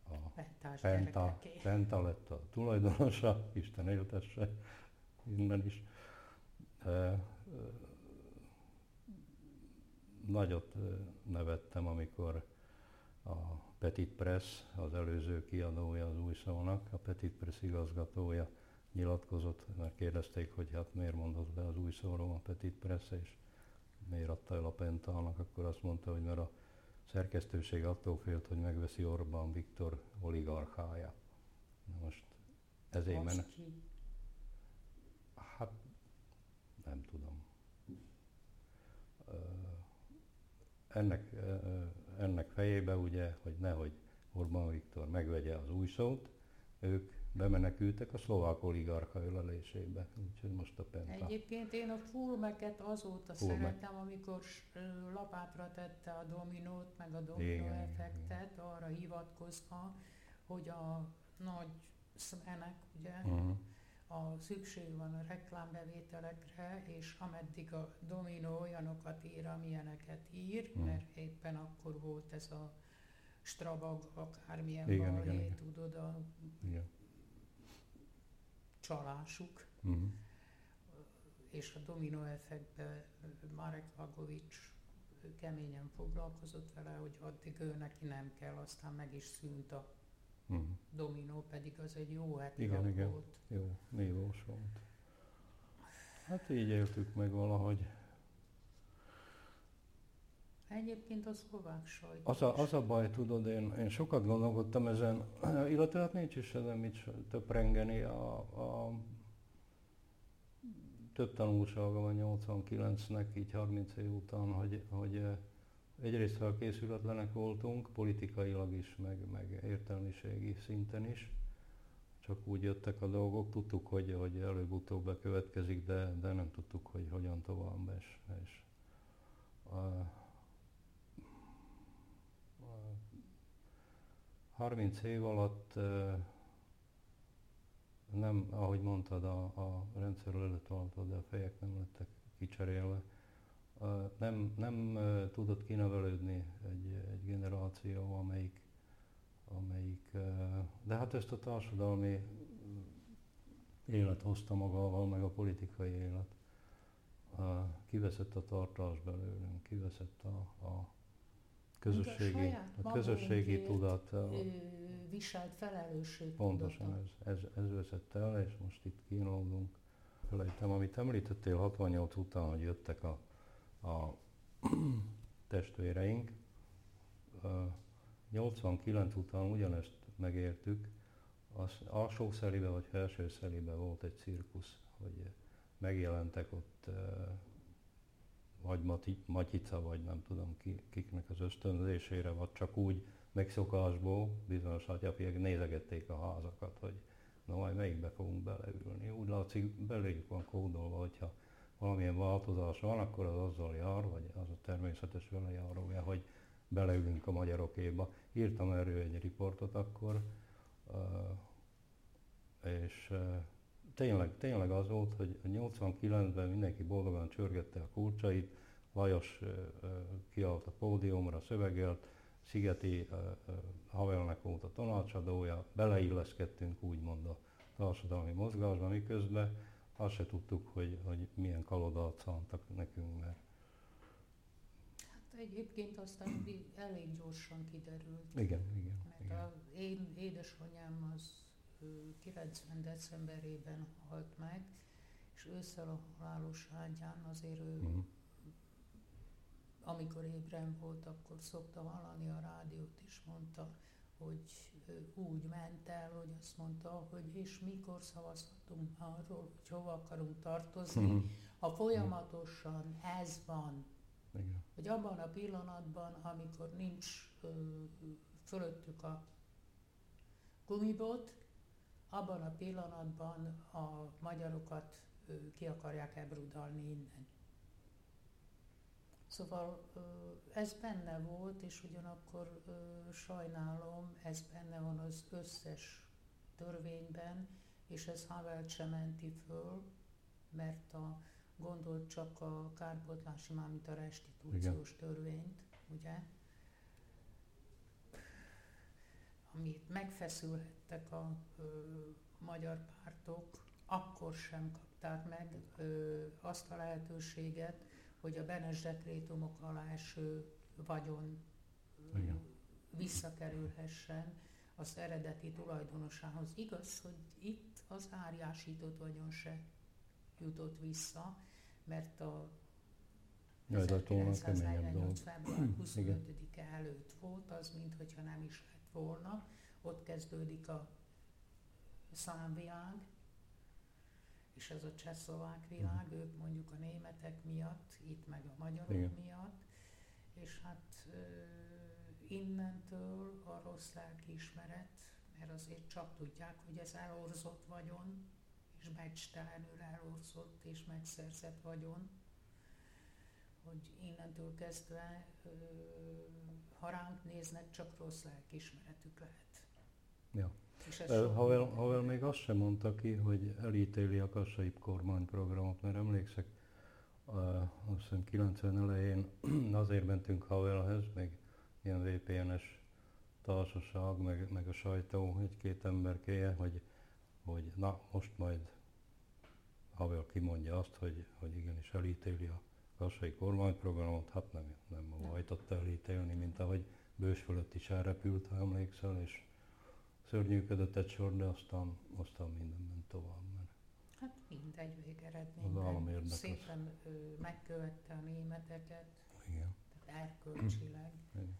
Speaker 2: a Penta, Penta lett a tulajdonosa, [laughs] Isten éltesse innen is. E, e, nagyot nevettem, amikor a Petit Press, az előző kiadója az új szónak, a Petit Press igazgatója nyilatkozott, mert kérdezték, hogy hát miért mondott be az új szóról a Petit Press, és miért adta el a Pentának, akkor azt mondta, hogy mert a szerkesztőség attól félt, hogy megveszi Orbán Viktor oligarchája. Na most ezért men... Hát nem tudom. Ennek, ennek fejébe ugye, hogy nehogy Orbán Viktor megvegye az új szót, ők bemenekültek a szlovák oligarcha ölelésébe, úgyhogy most a Penta.
Speaker 3: Egyébként én a Fulmeket azóta Fulmek. szeretem, amikor lapátra tette a dominót, meg a dominó effektet, arra hivatkozva, hogy a nagy szmenek, ugye, uh-huh. a szükség van a reklámbevételekre, és ameddig a dominó olyanokat ír, amilyeneket ír, uh-huh. mert éppen akkor volt ez a strabag, akármilyen igen, balhé, igen, tudod, a igen csalásuk, uh-huh. és a domino effektben Marek Vagovics keményen foglalkozott vele, hogy addig ő neki nem kell, aztán meg is szűnt a uh-huh. dominó, pedig az egy jó heti
Speaker 2: igen, igen.
Speaker 3: volt.
Speaker 2: Jó, nívós volt. Hát így éltük meg valahogy.
Speaker 3: Egyébként az szlovák sajt.
Speaker 2: Az a, az a baj, tudod, én, én sokat gondolkodtam ezen, [clears throat] illetve hát nincs is ezen mit töprengeni. A, a, több tanulsága van 89-nek, így 30 év után, hogy, hogy eh, egyrészt felkészületlenek voltunk, politikailag is, meg, meg értelmiségi szinten is. Csak úgy jöttek a dolgok, tudtuk, hogy, hogy előbb-utóbb bekövetkezik, de, de nem tudtuk, hogy hogyan tovább. És, és a, a 30 év alatt nem, ahogy mondtad, a, a rendszer előtt de a fejek nem lettek kicserélve. Nem, nem tudott kinevelődni egy, egy generáció, amelyik, amelyik, de hát ezt a társadalmi élet hozta magával, meg a politikai élet. Kiveszett a tartás belőlünk, kiveszett a, a közösségi, a, a közösségi tudat. A,
Speaker 3: viselt felelősség.
Speaker 2: Pontosan ez, ez, ez vezett el, és most itt kínlódunk. Felejtem, amit említettél 68 után, hogy jöttek a, a [clears throat] testvéreink, 89 után ugyanezt megértük, az alsó szelibe vagy felső szelibe volt egy cirkusz, hogy megjelentek ott vagy Matica, vagy nem tudom ki, kiknek az ösztönzésére, vagy csak úgy megszokásból bizonyos atyafiak nézegették a házakat, hogy na majd melyikbe fogunk beleülni. Úgy látszik, beléjük van kódolva, hogyha valamilyen változás van, akkor az azzal jár, vagy az a természetes velejárója, hogy beleülünk a magyarokéba. Írtam erről egy riportot akkor, és tényleg, tényleg az volt, hogy 89-ben mindenki boldogan csörgette a kulcsait, Lajos kiállt a pódiumra, szövegelt, Szigeti Havelnek volt a tanácsadója, beleilleszkedtünk úgymond a társadalmi mozgásba, miközben azt se tudtuk, hogy, hogy milyen kalodát szántak nekünk, mert
Speaker 3: Hát egyébként aztán elég gyorsan kiderült.
Speaker 2: Igen, igen.
Speaker 3: Mert
Speaker 2: igen.
Speaker 3: a én édesanyám az 90 decemberében halt meg, és ősszel a halálos ágyán azért ő uh-huh amikor ébren volt, akkor szokta hallani a rádiót, és mondta, hogy úgy ment el, hogy azt mondta, hogy és mikor szavazhatunk arról, hogy hova akarunk tartozni, mhm. ha folyamatosan ez van, Igen. hogy abban a pillanatban, amikor nincs ö, fölöttük a gumibot, abban a pillanatban a magyarokat ki akarják ebrudalni innen. Szóval ez benne volt, és ugyanakkor sajnálom, ez benne van az összes törvényben, és ez Havel sem menti föl, mert a gondolt csak a kárpotlási, mármint a restitúciós Igen. törvényt, ugye? Amit megfeszülhettek a ö, magyar pártok, akkor sem kapták meg ö, azt a lehetőséget, hogy a Benes dekrétumok alá eső vagyon Igen. visszakerülhessen az eredeti tulajdonosához. Igaz, hogy itt az árjásított vagyon se jutott vissza, mert a 1948. február 25-e előtt volt az, mintha nem is lett volna. Ott kezdődik a számvilág, és ez a csehszlovák világ, uh-huh. ők mondjuk a németek miatt, itt meg a magyarok Igen. miatt, és hát innentől a rossz lelkiismeret, mert azért csak tudják, hogy ez elorzott vagyon, és becstelenül elorzott és megszerzett vagyon, hogy innentől kezdve, ha ránk néznek, csak rossz lelkiismeretük lehet.
Speaker 2: Ja. Havel, Havel még azt sem mondta ki, hogy elítéli a kassai kormányprogramot, mert emlékszek, a, azt hiszem 90 elején [clears throat] azért mentünk Havelhez, még ilyen VPN-es társaság, meg, meg a sajtó, egy-két emberkéje, hogy, hogy na, most majd Havel kimondja azt, hogy, hogy igenis elítéli a kassai kormányprogramot, hát nem, nem, nem. hajtott elítélni, mint ahogy bős fölött is elrepült, ha emlékszel, és szörnyűködött egy sor, de aztán, aztán minden ment tovább. Mert
Speaker 3: hát mindegy végeredményben szépen ö, megkövette a németeket,
Speaker 2: Igen.
Speaker 3: tehát erkölcsileg, [clears throat] Igen.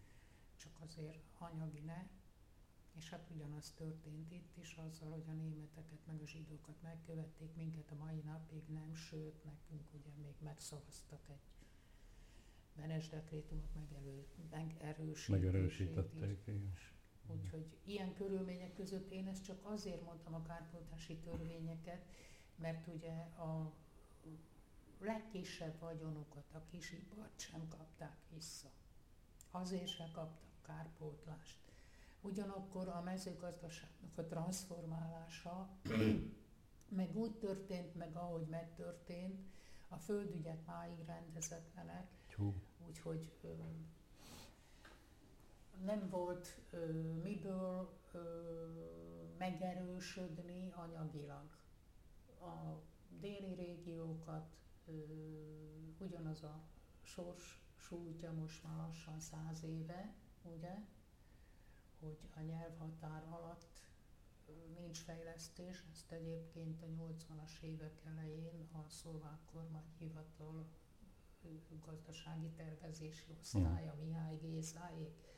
Speaker 3: csak azért anyagi ne. És hát ugyanaz történt itt is azzal, hogy a németeket meg a zsidókat megkövették, minket a mai napig nem, sőt, nekünk ugye még megszavaztak egy Benes dekrétumot megelő,
Speaker 2: megerősítették.
Speaker 3: Úgyhogy ilyen körülmények között én ezt csak azért mondtam a kárpótási törvényeket, mert ugye a legkisebb vagyonokat, a kisipart sem kapták vissza. Azért sem kaptak kárpótlást. Ugyanakkor a mezőgazdaságnak a transformálása [coughs] meg úgy történt, meg ahogy megtörtént, a földügyek máig rendezetlenek, úgyhogy nem volt ö, miből ö, megerősödni anyagilag. A déli régiókat ö, ugyanaz a sors sújtja most már lassan száz éve, ugye, hogy a nyelvhatár alatt nincs fejlesztés, ezt egyébként a 80-as évek elején a szlovák kormányhivatal gazdasági tervezési osztálya, Mihály Gézáék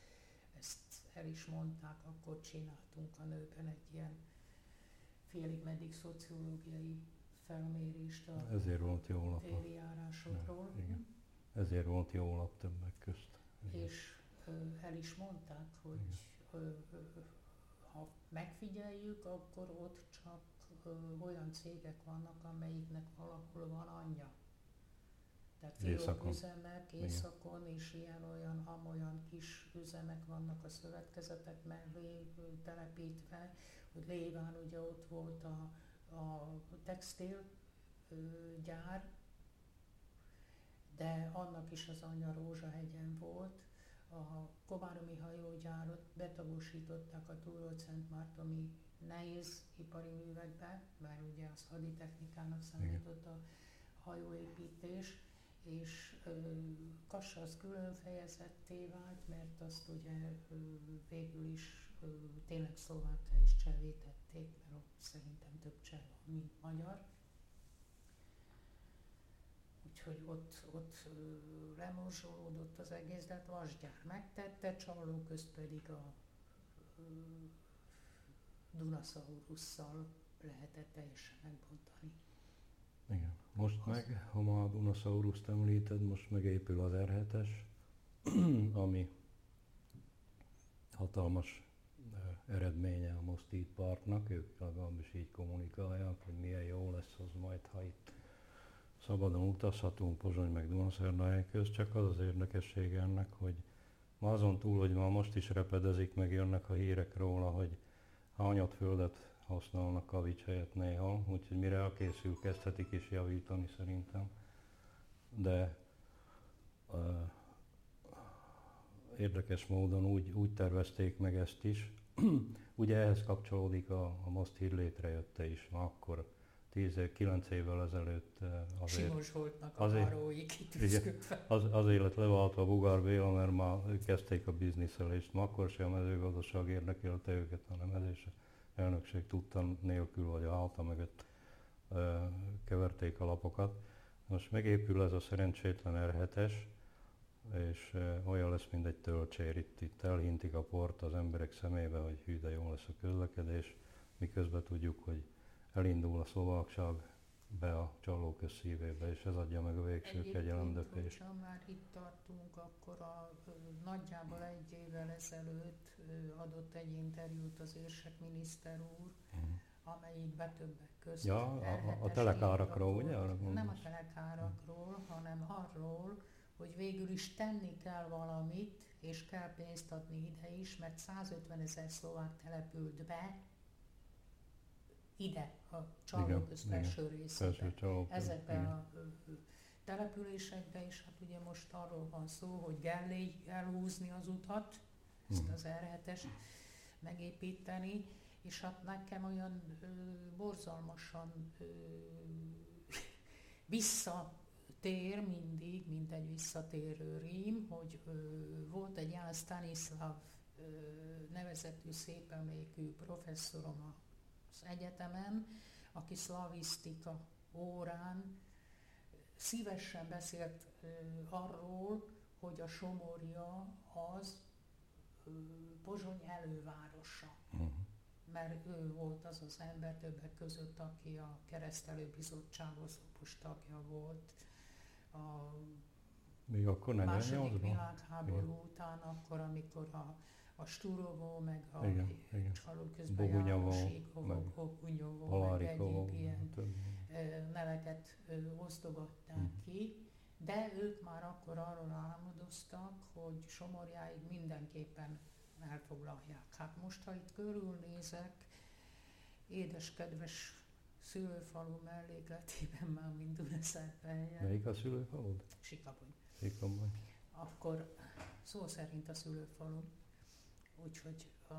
Speaker 3: ezt el is mondták, akkor csináltunk a nőben egy ilyen félig meddig szociológiai felmérést a
Speaker 2: Ezért volt jó lap.
Speaker 3: téli járásokról.
Speaker 2: Ja, igen. Ezért volt jó lap többek közt.
Speaker 3: Igen. És ö, el is mondták, hogy ö, ö, ha megfigyeljük, akkor ott csak ö, olyan cégek vannak, amelyiknek valahol van anyja. Tehát fiók üzemek északon és ilyen-olyan, amolyan kis üzemek vannak a szövetkezetek mellé telepítve, hogy léván ugye ott volt a, a textil gyár, de annak is az anyja Rózsahegyen volt. A Komáromi hajógyárat betagosították a Túrót Szent Mártoni nehéz ipari művekbe, mert ugye az haditechnikának számított a hajóépítés, és Kassa az külön fejezetté vált, mert azt ugye végül is tényleg szlovákká is csevétették, mert ott szerintem több cseh van, mint magyar. Úgyhogy ott, ott lemorzsolódott az egész, de hát Vasgyár megtette, Csalló közt pedig a Dunaszaurusszal lehetett teljesen megbontani.
Speaker 2: Igen. Most meg, ha ma a Dunasaurus-t említed, most megépül az R7-es, [clears throat] ami hatalmas eredménye a Mostit Parknak, ők legalábbis így kommunikálják, hogy milyen jó lesz az majd, ha itt szabadon utazhatunk Pozsony meg Dunaszerdály közt, csak az az érdekessége ennek, hogy ma azon túl, hogy ma most is repedezik, meg jönnek a hírek róla, hogy hányat földet használnak kavics helyett néha, úgyhogy mire elkészül, kezdhetik is javítani szerintem. De uh, érdekes módon úgy, úgy tervezték meg ezt is. [clears throat] Ugye ehhez kapcsolódik a, a most hír létrejötte is, ma akkor 10-9 évvel ezelőtt
Speaker 3: azért... Simos voltnak a azért,
Speaker 2: az, azért leváltva a Bugár Béla, mert már kezdték a bizniszelést. Ma akkor sem a mezőgazdaság érdekelte őket, hanem ez is elnökség tudta nélkül, vagy a háta mögött keverték a lapokat. Most megépül ez a szerencsétlen R7-es, és olyan lesz, mint egy töltsér. Itt, itt elhintik a port az emberek szemébe, hogy hű, de jó lesz a közlekedés, miközben tudjuk, hogy elindul a szlovákság be a csalóköz szívébe, és ez adja meg a végső kegyelemdöfést.
Speaker 3: Ha már itt tartunk, akkor a, nagyjából egy évvel ezelőtt adott egy interjút az érsek miniszter úr, uh-huh. amelyikbe többek között
Speaker 2: ja, a, a telekárakról, ugye?
Speaker 3: Nem a telekárakról, hanem arról, hogy végül is tenni kell valamit, és kell pénzt adni ide is, mert 150 ezer szlovák települt be ide, a Csalóköz felső részébe, ezekbe a településekbe, és hát ugye most arról van szó, hogy Gellé elhúzni az utat, ezt hmm. az r megépíteni, és hát nekem olyan ö, borzalmasan ö, vissza tér mindig, mint egy visszatérő rím, hogy ö, volt egy Ján Stanislav ö, nevezetű szép emlékű professzorom az egyetemen, aki szlavisztika órán szívesen beszélt ö, arról, hogy a Somorja az ö, Pozsony elővárosa. Uh-huh mert ő volt az az ember többek között, aki a keresztelő bizottsághoz tagja volt. A
Speaker 2: Még akkor
Speaker 3: nem második világháború igen. után, akkor, amikor a, a Sturovó, meg a igen, igen. csaló közben Bogunyavó, meg, meg egyéb ilyen neveket osztogatták hmm. ki, de ők már akkor arról álmodoztak, hogy Somorjáig mindenképpen elfoglalják. Hát most, ha itt körülnézek, édes, kedves szülőfalu mellékletében már mind Dunaszerpenyen.
Speaker 2: Melyik a szülőfalud?
Speaker 3: Sikabony.
Speaker 2: Sikabony.
Speaker 3: Akkor szó szerint a szülőfalu. Úgyhogy a,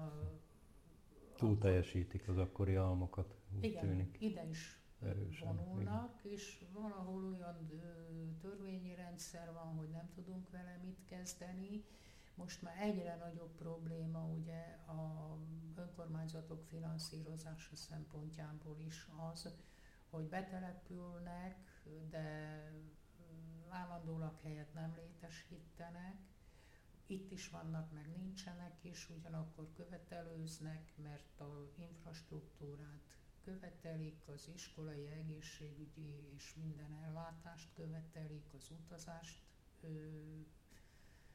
Speaker 2: Túl teljesítik az akkori álmokat, úgy
Speaker 3: igen,
Speaker 2: tűnik.
Speaker 3: ide is Erősen, vonulnak, igen. és valahol olyan törvényi rendszer van, hogy nem tudunk vele mit kezdeni, most már egyre nagyobb probléma ugye a önkormányzatok finanszírozása szempontjából is az, hogy betelepülnek, de állandó lakhelyet nem létesítenek, itt is vannak, meg nincsenek is, ugyanakkor követelőznek, mert a infrastruktúrát követelik, az iskolai, egészségügyi és minden ellátást követelik, az utazást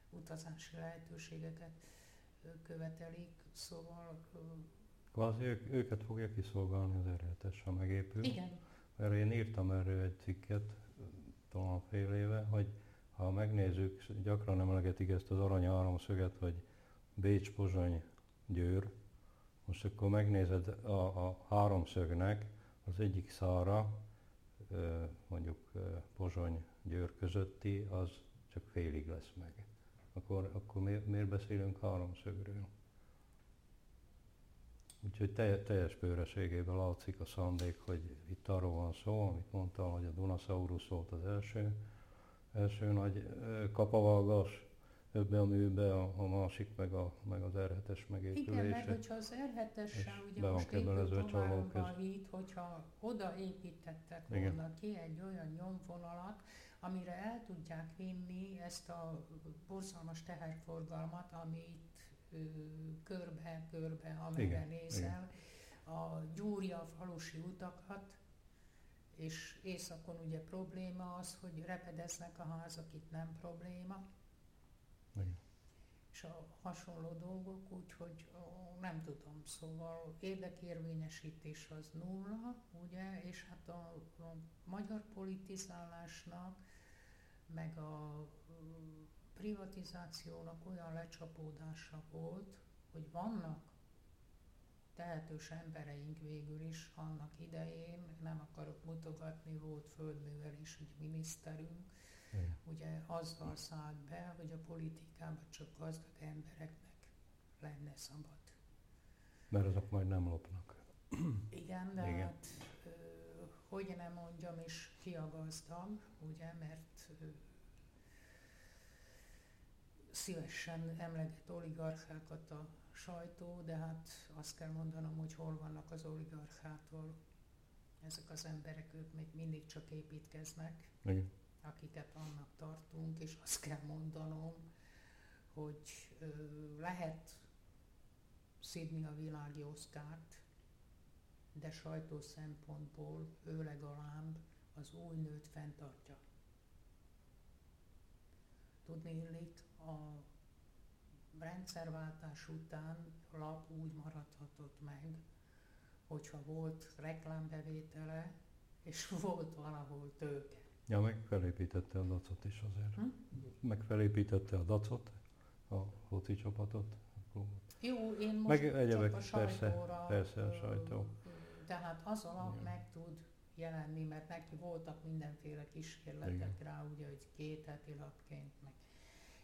Speaker 3: utazási lehetőségeket követelik, szóval...
Speaker 2: Kvázi ők, őket fogja kiszolgálni az r ha megépül.
Speaker 3: Igen.
Speaker 2: Mert én írtam erről egy cikket, talán fél éve, hogy ha megnézzük, gyakran emlegetik ezt az arany háromszöget, hogy Bécs, Pozsony, Győr, most akkor megnézed a, a háromszögnek az egyik szára, mondjuk Pozsony, Győr közötti, az csak félig lesz meg. Akkor, akkor miért, miért beszélünk háromszögről? Úgyhogy teljes bőreségében látszik a szándék, hogy itt arról van szó, amit mondtam, hogy a Dunasaurus volt az első, első nagy kapavágás ebbe a műbe, a, a másik meg, a, meg az R7-es megépülése. Igen,
Speaker 3: mert hogyha az R7-essel ugye most épült tovább a híd, hogyha odaépítettek volna ki egy olyan nyomvonalat, amire el tudják vinni ezt a borzalmas teherforgalmat, ami itt körbe-körbe, amerre nézel, igen. a gyúrja falusi utakat, és északon ugye probléma az, hogy repedeznek a házak, itt nem probléma. Igen. És a hasonló dolgok, úgyhogy nem tudom, szóval érdekérvényesítés az nulla, ugye, és hát a, a magyar politizálásnak meg a privatizációnak olyan lecsapódása volt, hogy vannak tehetős embereink végül is annak idején, nem akarok mutogatni, volt földművelési miniszterünk, Igen. ugye azzal szállt be, hogy a politikában csak gazdag embereknek lenne szabad.
Speaker 2: Mert azok majd nem lopnak.
Speaker 3: Igen, de Igen. hát hogy nem mondjam, és ki a gazdag, ugye, mert szívesen emleget oligarchákat a sajtó, de hát azt kell mondanom, hogy hol vannak az oligarchától. Ezek az emberek, ők még mindig csak építkeznek, Igen. akiket annak tartunk, és azt kell mondanom, hogy ö, lehet szidni a világi oszkárt, de sajtó szempontból ő legalább az új nőt fenntartja. Tudni illik, a rendszerváltás után a lap úgy maradhatott meg, hogyha volt reklámbevétele, és [laughs] volt valahol tőke.
Speaker 2: Ja, meg felépítette a dacot is azért. Hm? Meg felépítette a dacot, a foci csapatot.
Speaker 3: Jó, én most
Speaker 2: meg egyebek, csak a sajtóra, persze, persze a sajtó
Speaker 3: tehát az alap Igen. meg tud jelenni, mert neki voltak mindenféle kísérletek Igen. rá, ugye, hogy két heti lapként, meg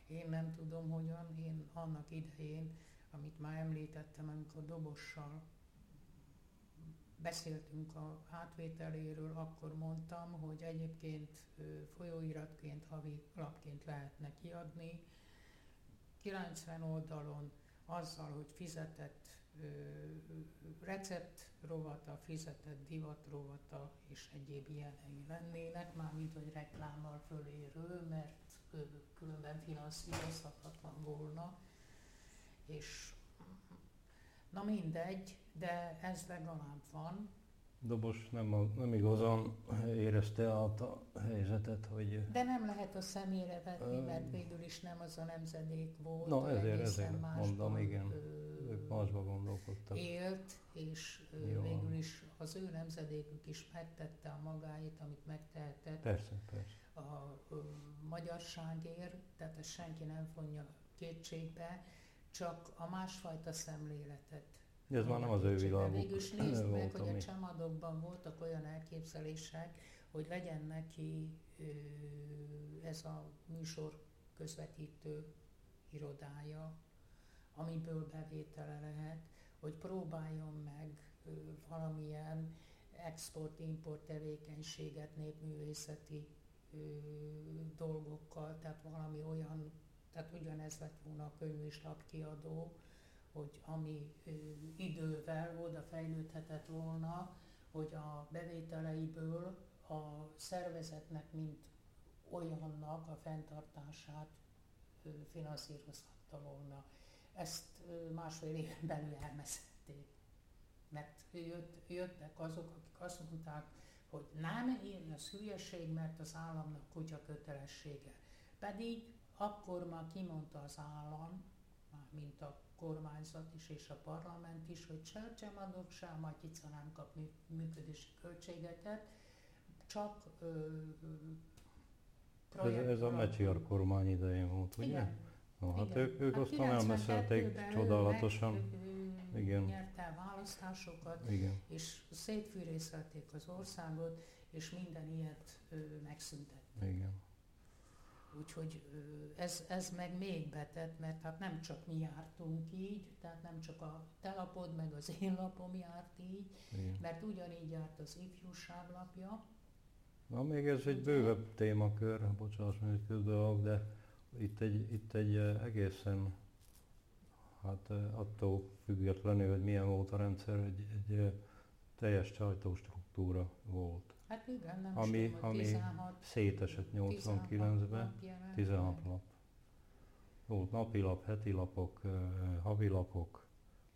Speaker 3: én nem tudom hogyan, én annak idején, amit már említettem, amikor dobossal beszéltünk a átvételéről, akkor mondtam, hogy egyébként folyóiratként, havi lapként lehetne kiadni. 90 oldalon azzal, hogy fizetett recept rovata, fizetett divat rovata és egyéb ilyenei lennének, mármint hogy reklámmal fölérő, mert különben finanszírozhatatlan volna. És na mindegy, de ez legalább van.
Speaker 2: Dobos nem, nem igazán érezte át a helyzetet, hogy...
Speaker 3: De nem lehet a személyre vetni, mert végül is nem az a nemzedék volt.
Speaker 2: Na ezért, ezért mondom, igen. Ők másba gondolkodtak.
Speaker 3: Élt, és Jó. végül is az ő nemzedékük is megtette a magáit, amit megtehetett.
Speaker 2: Persze, persze.
Speaker 3: A, magyarságért, tehát ezt senki nem fonja kétségbe, csak a másfajta szemléletet
Speaker 2: ez már nem az ő világuk.
Speaker 3: Végül is nézd meg, hogy a csamadokban voltak olyan elképzelések, hogy legyen neki ez a műsor közvetítő irodája, amiből bevétele lehet, hogy próbáljon meg valamilyen export-import tevékenységet népművészeti dolgokkal, tehát valami olyan, tehát ugyanez lett volna a könyv és lapkiadó, hogy ami ö, idővel oda fejlődhetett volna, hogy a bevételeiből a szervezetnek, mint olyannak a fenntartását ö, finanszírozhatta volna. Ezt ö, másfél éven belül elmeszették. Mert jött, jöttek azok, akik azt mondták, hogy nem, én az hülyeség, mert az államnak kutya kötelessége. Pedig akkor már kimondta az állam, mint a kormányzat is és a parlament is, hogy se a Csemadok, se a Matica nem kap működési költségeket, csak ö,
Speaker 2: ez, ez a Mecsiar kormány idején volt, ugye?
Speaker 3: Igen.
Speaker 2: No, hát Igen. ők, ők hát aztán elmeszelték csodálatosan.
Speaker 3: Ő, Igen. nyerte a választásokat,
Speaker 2: Igen.
Speaker 3: és szétfűrészelték az országot, és minden ilyet megszüntették.
Speaker 2: Igen.
Speaker 3: Úgyhogy ez, ez meg még betett, mert hát nem csak mi jártunk így, tehát nem csak a telapod, meg az én lapom járt így, Igen. mert ugyanígy járt az ifjúság lapja.
Speaker 2: Na még ez egy bővebb témakör, meg egy dolog, de itt egy, itt egy egészen, hát attól függetlenül, hogy milyen volt a rendszer, egy, egy teljes sajtóstruktúra volt.
Speaker 3: Hát igen, nem
Speaker 2: ami,
Speaker 3: sem,
Speaker 2: ami 16, szétesett 89-ben, 16 lap. Volt napilap, heti lapok, havilapok,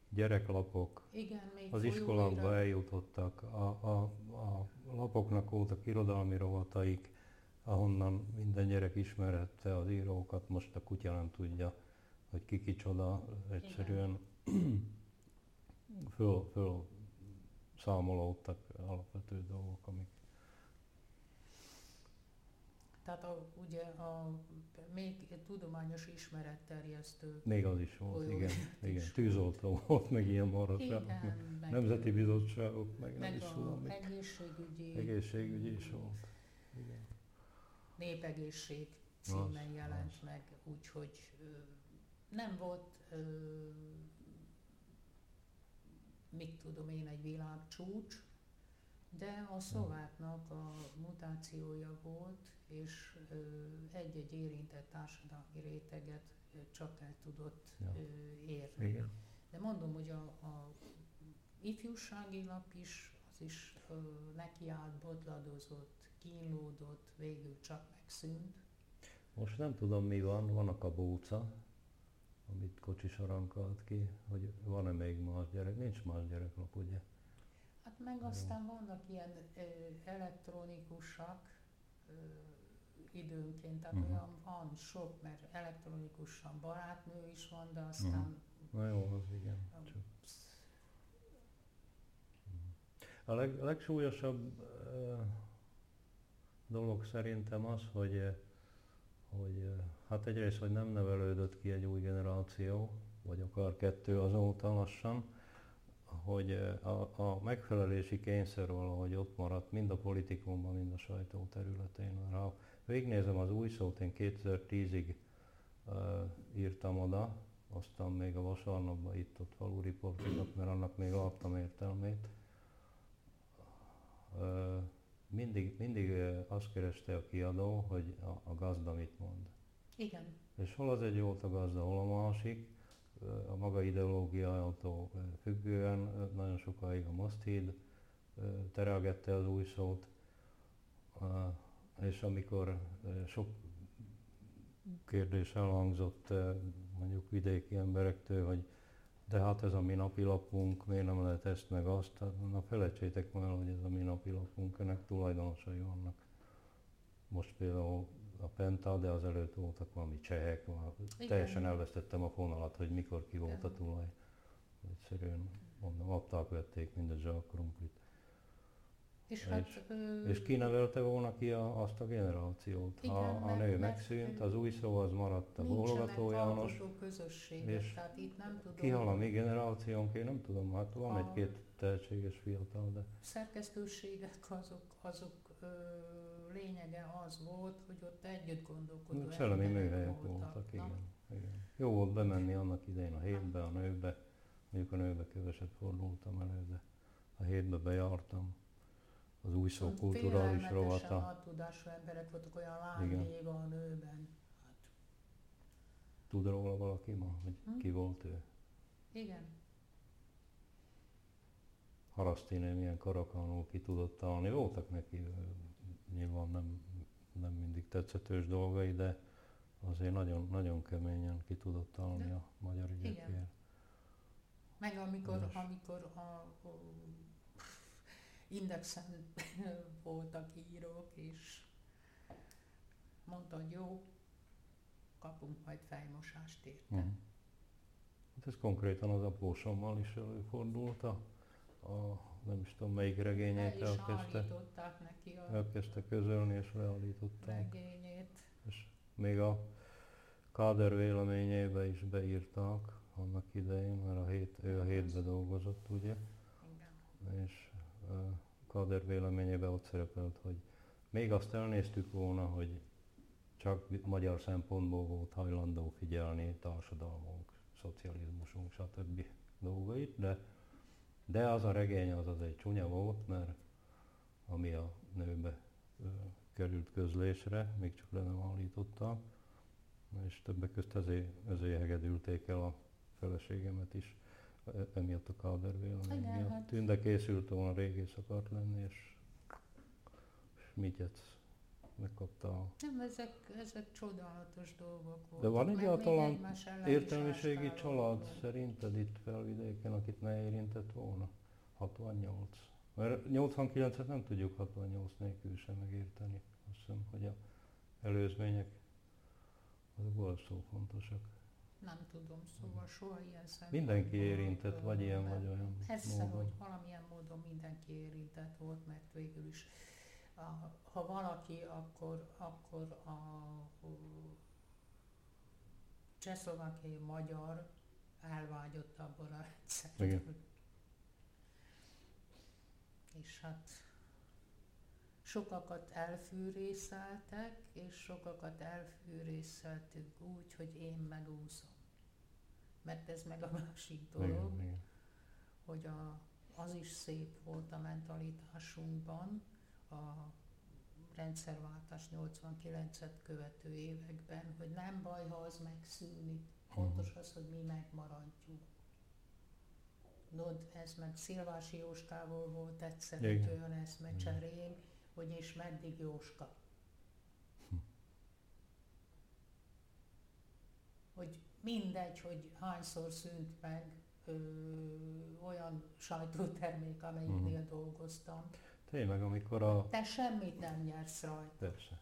Speaker 2: gyereklapok.
Speaker 3: Igen, még
Speaker 2: az iskolákba eljutottak. A, a, a lapoknak voltak irodalmi rovataik, ahonnan minden gyerek ismerhette az írókat, most a kutya nem tudja, hogy ki kicsoda, egyszerűen [clears throat] föl, föl számolódtak alapvető dolgok, amik
Speaker 3: tehát a, ugye a még tudományos ismeretterjesztő.
Speaker 2: Még az is volt, igen. igen. Tűzoltó volt, meg ilyen maradság. Nemzeti bizottságok, meg, meg nem is tudom.
Speaker 3: egészségügyi.
Speaker 2: Egészségügyi is volt. Igen.
Speaker 3: Népegészség címen az, jelent az. meg, úgyhogy nem volt, ö, mit tudom én, egy világcsúcs, de a szlováknak a mutációja volt, és egy-egy érintett társadalmi réteget csak el tudott ja. érni. Igen. De mondom, hogy a, a ifjúsági lap is, az is nekiállt, botladozott, kínlódott, végül csak megszűnt.
Speaker 2: Most nem tudom mi van, vannak a bóca, amit Kocsi sarankalt ki, hogy van-e még más gyerek, nincs más gyereklap, ugye?
Speaker 3: Hát meg aztán vannak ilyen ö, elektronikusak, ö, időnként, tehát uh-huh. olyan van sok, mert elektronikusan barátnő is van, de aztán... Uh-huh.
Speaker 2: Na jó, az igen. Csak. A leg, legsúlyosabb uh, dolog szerintem az, hogy, hogy hát egyrészt, hogy nem nevelődött ki egy új generáció, vagy akár kettő azóta lassan, hogy a, a megfelelési kényszer valahogy ott maradt mind a politikumban, mind a sajtó területén. Ha végnézem az új szót, én 2010-ig uh, írtam oda, aztán még a vasárnapban itt ott falu riportokat, mert annak még adtam értelmét. mindig, mindig azt kereste a kiadó, hogy a, a gazda mit mond.
Speaker 3: Igen.
Speaker 2: És hol az egy volt a gazda, hol a másik, a maga ideológiától függően nagyon sokáig a Mosthíd terelgette az új szót, és amikor sok kérdés elhangzott mondjuk vidéki emberektől, hogy de hát ez a mi napilapunk, miért nem lehet ezt meg azt, hát, na felejtsétek már, hogy ez a mi napilapunk, ennek tulajdonosai vannak. Most például a Penta, de az előtt voltak valami csehek, Igen. teljesen elvesztettem a fonalat, hogy mikor ki volt a tulaj. Egyszerűen mondom, adták, vették mind a zsákkrumplit. És, hát, és, ö... és kinevelte volna ki a, azt a generációt. Igen, a, a nő megszűnt, az új szó az maradt a Bólogató János.
Speaker 3: és tehát itt nem tudom.
Speaker 2: Kihal a mi generációnk, én nem tudom, hát van a... egy-két tehetséges fiatal, de...
Speaker 3: Szerkesztőségek azok, azok ö, lényege az volt, hogy ott együtt gondolkodó
Speaker 2: Szellemi műhelyek voltak, voltak igen, igen. Jó volt bemenni annak idején a hétbe, a nőbe, mondjuk a nőbe keveset fordultam elő, de a hétbe bejártam az új szó kulturális rovata.
Speaker 3: nagy tudású emberek voltak, olyan lány a nőben. Hát.
Speaker 2: Tud róla valaki ma, hogy hm? ki volt ő?
Speaker 3: Igen.
Speaker 2: Harasztine milyen karakánul ki tudott állni. Voltak neki nyilván nem, nem mindig tetszetős dolgai, de azért nagyon, nagyon keményen ki tudott állni de, a magyar ügyekért.
Speaker 3: Meg amikor, amikor a, a Indexen [laughs] voltak írók, és mondta, hogy jó, kapunk majd fejmosást érte. Uh-huh.
Speaker 2: Hát ez konkrétan az apósommal is előfordult, a, a nem is tudom melyik regényét
Speaker 3: El elkezdte, neki a
Speaker 2: elkezdte közölni és leállították.
Speaker 3: Regényét.
Speaker 2: És még a Káder véleményébe is beírták annak idején, mert a hét, ő a hétbe dolgozott, ugye? Igen. És Kader véleményében ott szerepelt, hogy még azt elnéztük volna, hogy csak magyar szempontból volt hajlandó figyelni társadalmunk, szocializmusunk, stb. dolgait, de, de az a regény az az egy csúnya volt, mert ami a nőbe ö, került közlésre, még csak le nem állítottam, és többek között ezért, ezért hegedülték el a feleségemet is emiatt a Calder vélemény miatt. Hát. Tünde készült volna régész akart lenni, és, és Mityec megkapta a...
Speaker 3: Nem, ezek, ezek csodálatos dolgok voltak.
Speaker 2: De van egyáltalán értelmiségi család van. szerinted itt felvidéken, akit ne érintett volna? 68. Mert 89-et nem tudjuk 68 nélkül sem megérteni. Azt hiszem, hogy a előzmények azok szó fontosak.
Speaker 3: Nem tudom, szóval soha ilyen szempontból.
Speaker 2: Mindenki érintett, vagy ilyen, vagy olyan
Speaker 3: Persze, módon. hogy valamilyen módon mindenki érintett volt, mert végül is ha valaki, akkor, akkor a, csehszlovákiai magyar elvágyott abból a rendszerből. És hát sokakat elfűrészeltek, és sokakat elfűrészeltük úgy, hogy én megúszom mert ez meg a másik dolog, igen, igen. hogy a, az is szép volt a mentalitásunkban, a rendszerváltás 89-et követő években, hogy nem baj, ha az megszűnik, fontos az, hogy mi megmaradjunk. No, ez meg Szilvási Jóskával volt egyszer egy olyan eszmecserém, hogy és meddig Jóska. Hm. Hogy mindegy, hogy hányszor szűnt meg ö, olyan sajtótermék, amelyiknél uh-huh. dolgoztam.
Speaker 2: Tényleg, amikor a...
Speaker 3: Te semmit nem nyersz rajta.
Speaker 2: Persze.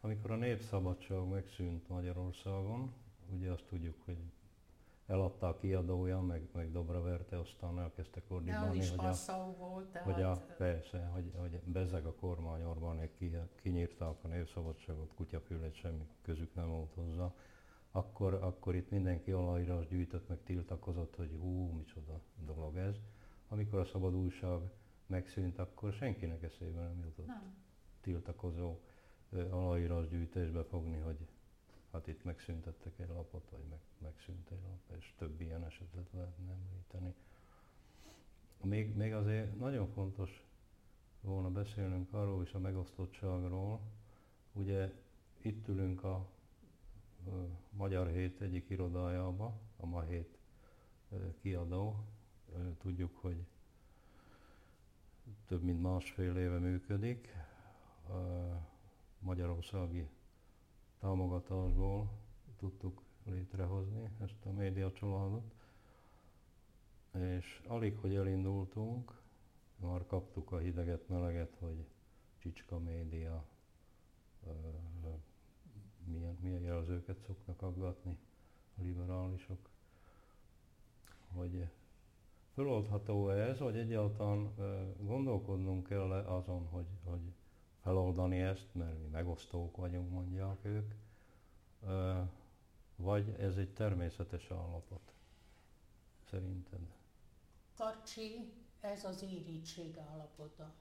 Speaker 2: Amikor a népszabadság megszűnt Magyarországon, ugye azt tudjuk, hogy eladta a kiadója, meg, meg dobra verte, aztán elkezdtek ordítani,
Speaker 3: hogy a, volt, tehát...
Speaker 2: hogy a, persze, hogy, hogy bezeg a kormány Orbánék ki, kinyírták a népszabadságot, kutyafület, semmi közük nem volt hozzá akkor, akkor itt mindenki aláírás gyűjtött, meg tiltakozott, hogy hú, micsoda dolog ez. Amikor a szabad újság megszűnt, akkor senkinek eszébe nem jutott nem. tiltakozó aláírás gyűjtésbe fogni, hogy hát itt megszüntettek egy lapot, vagy meg, megszűnt egy lap, és több ilyen esetet lehetne említeni. Még, még azért nagyon fontos volna beszélnünk arról is a megosztottságról. Ugye itt ülünk a, a Magyar Hét egyik irodájába, a Ma Hét kiadó. Tudjuk, hogy több mint másfél éve működik. Magyarországi támogatásból tudtuk létrehozni ezt a média családot. És alig, hogy elindultunk, már kaptuk a hideget, meleget, hogy Csicska média, milyen, milyen jelzőket szoknak aggatni a liberálisok, hogy föloldható -e ez, vagy egyáltalán gondolkodnunk kell azon, hogy, hogy feloldani ezt, mert mi megosztók vagyunk, mondják ők, vagy ez egy természetes állapot, szerinted?
Speaker 3: Karcsi, ez az irítség állapota.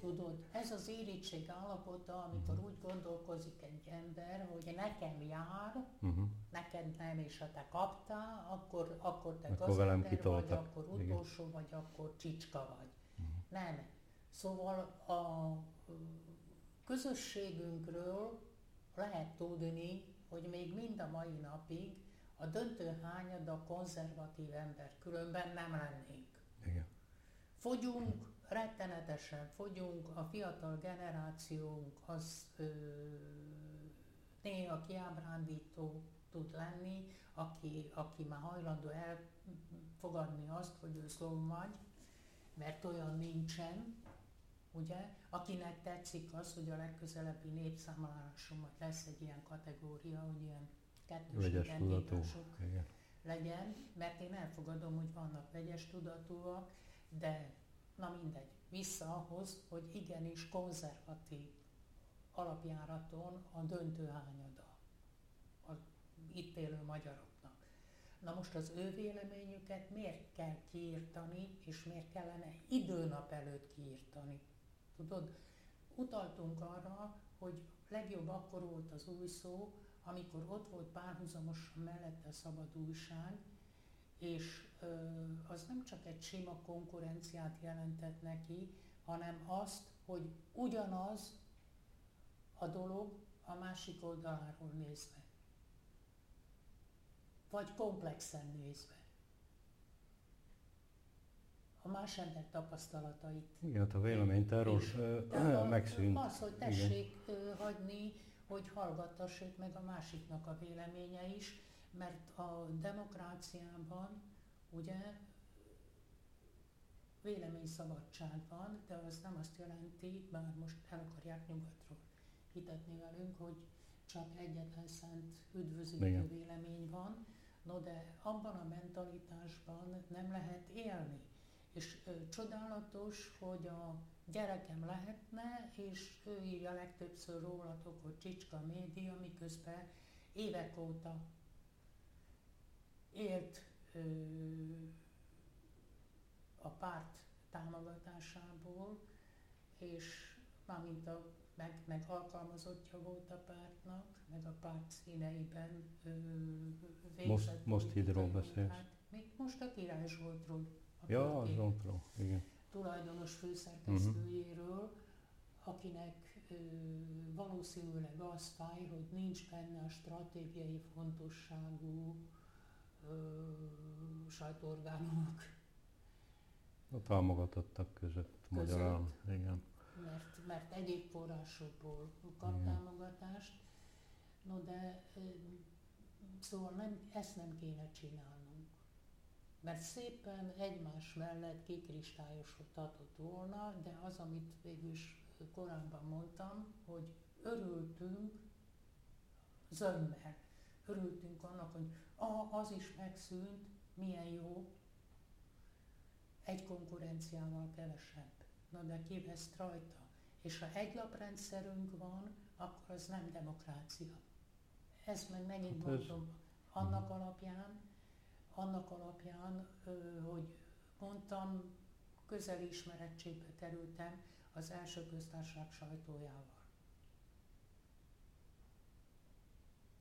Speaker 3: Tudod, ez az irítség állapota, amikor uh-huh. úgy gondolkozik egy ember, hogy nekem jár, uh-huh. neked nem, és ha te kaptál, akkor, akkor te akkor gazember vagy, akkor utolsó Igen. vagy, akkor csicska vagy. Uh-huh. Nem. Szóval a közösségünkről lehet tudni, hogy még mind a mai napig a döntő hányad a konzervatív ember, különben nem lennénk. Igen. Fogyunk, rettenetesen fogyunk, a fiatal generációnk az ö, néha kiábrándító tud lenni, aki, aki már hajlandó elfogadni azt, hogy ő szlom vagy, mert olyan nincsen, ugye? Akinek tetszik az, hogy a legközelebbi népszámláláson majd lesz egy ilyen kategória, hogy ilyen kettős identitások legyen, mert én elfogadom, hogy vannak vegyes tudatúak, de na mindegy, vissza ahhoz, hogy igenis konzervatív alapjáraton a döntő hányada a itt élő magyaroknak. Na most az ő véleményüket miért kell kiírtani, és miért kellene időnap előtt kiírtani? Tudod, utaltunk arra, hogy legjobb akkor volt az új szó, amikor ott volt párhuzamosan mellette a szabad újság, és nem csak egy sima konkurenciát jelentett neki, hanem azt, hogy ugyanaz a dolog a másik oldaláról nézve. Vagy komplexen nézve. A más ember tapasztalatait.
Speaker 2: Igen, hát a véleményt erről megszűnt.
Speaker 3: Az, hogy tessék Igen. hagyni, hogy hallgattassék meg a másiknak a véleménye is, mert a demokráciában ugye véleményszabadság van, de az nem azt jelenti, bár most el akarják nyugatról hitetni velünk, hogy csak egyetlen szent üdvözítő Igen. vélemény van, no de abban a mentalitásban nem lehet élni. És ö, csodálatos, hogy a gyerekem lehetne, és ő írja legtöbbször rólatok, hogy Csicska média, miközben évek óta élt ö, a párt támogatásából, és mármint a, meg, meg alkalmazottja volt a pártnak, meg a párt színeiben ö,
Speaker 2: végzett. Most, most hidról beszélsz.
Speaker 3: Még most a Király Zsoltról.
Speaker 2: Ja, a Zsoltról, igen.
Speaker 3: Tulajdonos főszerkesztőjéről, uh-huh. akinek ö, valószínűleg az fáj, hogy nincs benne a stratégiai fontosságú sajtóorgánumok.
Speaker 2: A támogatottak között, között magyarán, igen.
Speaker 3: Mert, mert egyéb forrásokból kap igen. támogatást, no de szóval nem, ezt nem kéne csinálnunk. Mert szépen egymás mellett kikristályosodhatott volna, de az, amit végül is korábban mondtam, hogy örültünk zömmel. Örültünk annak, hogy ah, az is megszűnt, milyen jó, egy konkurenciával kevesebb. Na de ki vesz rajta? És ha egy laprendszerünk van, akkor az nem demokrácia. Ez meg megint hát mondom, annak alapján, annak alapján, hogy mondtam, közeli ismerettségbe kerültem az első köztársaság sajtójával.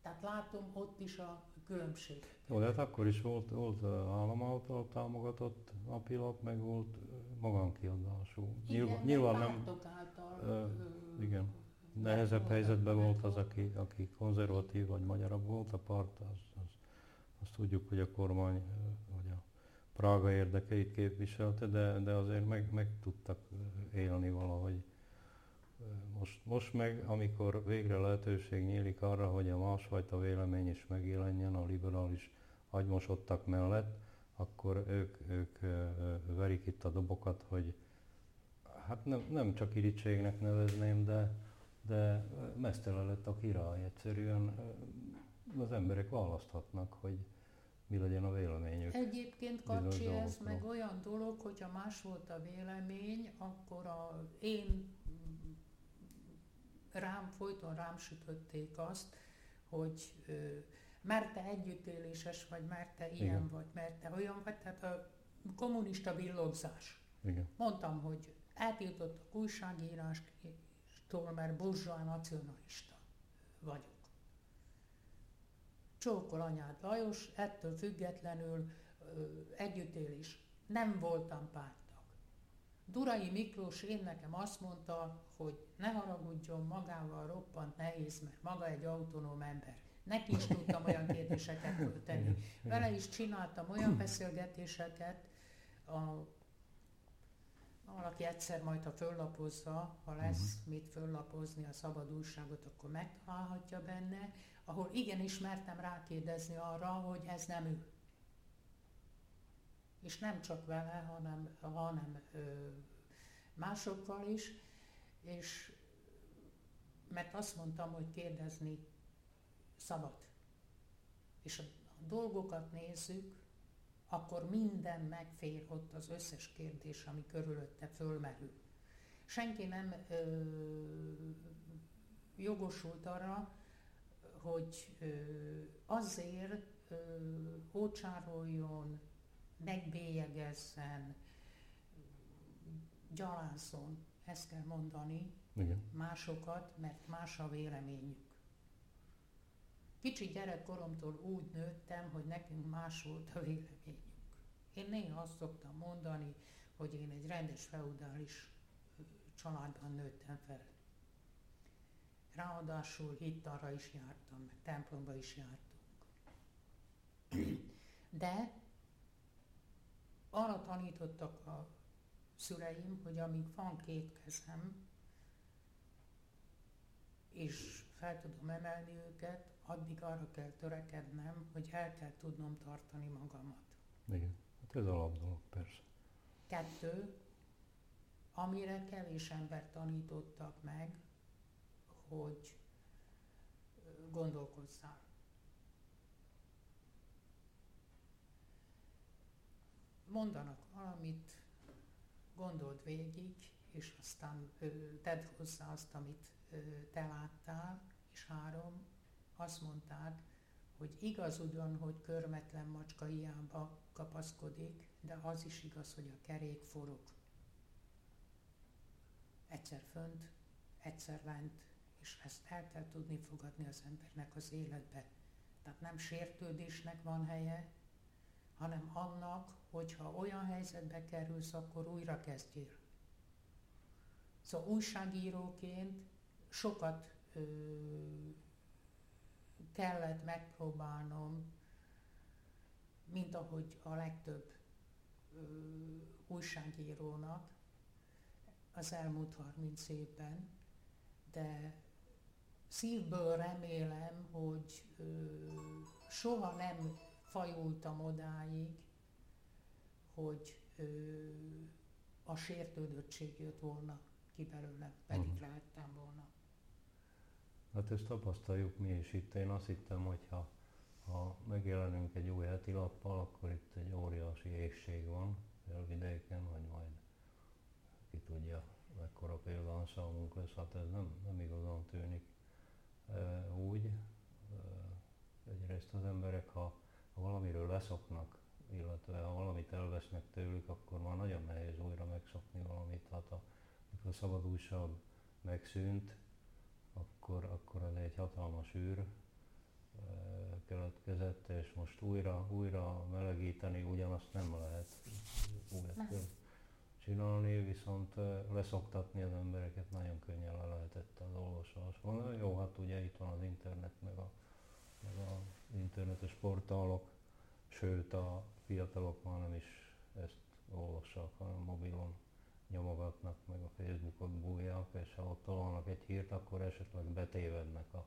Speaker 3: Tehát látom ott is a különbség.
Speaker 2: Jó, de hát akkor is volt, volt állam által támogatott napilap, meg volt magánkiadású.
Speaker 3: Igen, nyilván, nyilván nem... által
Speaker 2: Ö, igen. Nehezebb helyzetben volt az, aki, aki konzervatív vagy magyarabb volt a part, az, az, azt tudjuk, hogy a kormány vagy a Prága érdekeit képviselte, de, de azért meg, meg tudtak élni valahogy. Most, most meg, amikor végre lehetőség nyílik arra, hogy a másfajta vélemény is megjelenjen a liberális agymosottak mellett, akkor ők, ők verik itt a dobokat, hogy hát nem, nem csak irítségnek nevezném, de, de mesztele lett a király. Egyszerűen az emberek választhatnak, hogy mi legyen a véleményük.
Speaker 3: Egyébként kapcsi ez meg olyan dolog, hogyha más volt a vélemény, akkor a én rám, folyton rám sütötték azt, hogy mert te együttéléses vagy, mert te ilyen Igen. vagy, mert te olyan vagy, tehát a kommunista villogzás.
Speaker 2: Igen.
Speaker 3: Mondtam, hogy eltiltottak újságírástól, mert burzsóa nacionalista vagyok. Csókol anyád Lajos, ettől függetlenül együttélés. Nem voltam pártag. Durai Miklós én nekem azt mondta, hogy ne haragudjon, magával roppant nehéz, mert maga egy autonóm ember. Neki is tudtam olyan kérdéseket tenni. Vele is csináltam olyan beszélgetéseket, a, valaki egyszer majd, ha föllapozza, ha lesz uh-huh. mit föllapozni a szabad újságot, akkor megtalálhatja benne, ahol igenis mertem rákérdezni arra, hogy ez nem ő. És nem csak vele, hanem, hanem ö, másokkal is, és mert azt mondtam, hogy kérdezni szabad. És a dolgokat nézzük, akkor minden megfér ott az összes kérdés, ami körülötte fölmerül. Senki nem ö, jogosult arra, hogy ö, azért ö, ócsároljon, megbélyegezzen, gyalázzon, ezt kell mondani,
Speaker 2: Igen.
Speaker 3: másokat, mert más a véleményük. Kicsi gyerekkoromtól úgy nőttem, hogy nekünk más volt a véleményünk. Én néha azt szoktam mondani, hogy én egy rendes feudális családban nőttem fel. Ráadásul hittarra is jártam, meg templomba is jártunk. De arra tanítottak a szüleim, hogy amíg van két kezem, és fel tudom emelni őket, addig arra kell törekednem, hogy el kell tudnom tartani magamat.
Speaker 2: Igen, hát ez alapdolog, persze.
Speaker 3: Kettő, amire kevés ember tanítottak meg, hogy gondolkozzál. Mondanak valamit, gondold végig, és aztán tedd hozzá azt, amit te láttál, és három, azt mondták, hogy igaz ugyan, hogy körmetlen macska hiába kapaszkodik, de az is igaz, hogy a kerék forog. Egyszer fönt, egyszer lent, és ezt el kell tudni fogadni az embernek az életbe. Tehát nem sértődésnek van helye, hanem annak, hogyha olyan helyzetbe kerülsz, akkor újra kezdjél. Szóval újságíróként sokat ö, kellett megpróbálnom, mint ahogy a legtöbb ö, újságírónak az elmúlt 30 évben, de szívből remélem, hogy ö, soha nem fajultam odáig, hogy ö, a sértődöttség jött volna ki belőle, pedig uh-huh. lehettem volna.
Speaker 2: Hát ezt tapasztaljuk mi is itt. Én azt hittem, hogy ha, ha megjelenünk egy új heti lappal, akkor itt egy óriási ésség van elvidéken, hogy majd ki tudja, mekkora példáncsalmunk lesz. Hát ez nem, nem igazán tűnik e, úgy. E, egyrészt az emberek, ha, ha valamiről leszoknak, illetve ha valamit elvesznek tőlük, akkor már nagyon nehéz újra megszokni valamit. Hát a, amikor a szabad újság megszűnt, akkor, akkor ez egy hatalmas űr eh, keletkezett, és most újra, újra melegíteni ugyanazt nem lehet újra csinálni, viszont eh, leszoktatni az embereket nagyon könnyen le lehetett az olvasásban. Jó, hát ugye itt van az internet, meg a, meg a internetes portálok, sőt a fiatalok már nem is ezt olvassák, hanem mobilon nyomogatnak, meg a Facebookot bújják, és ha ott találnak egy hírt, akkor esetleg betévednek a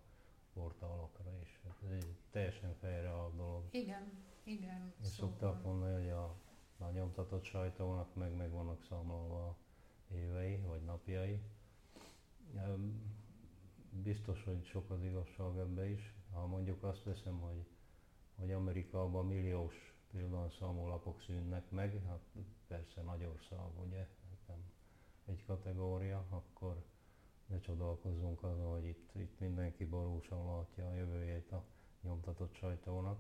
Speaker 2: portálokra is. Ez egy teljesen a dolog.
Speaker 3: Igen, igen.
Speaker 2: És szóval... szokták mondani, hogy a, a nyomtatott sajtónak meg meg vannak számolva évei vagy napjai. Biztos, hogy sok az igazság ebbe is. Ha mondjuk azt veszem, hogy, hogy Amerikában milliós számolapok szűnnek meg, hát persze nagy ország, ugye, nem egy kategória, akkor ne csodálkozzunk azon, hogy itt, itt mindenki borúsan látja a jövőjét a nyomtatott sajtónak.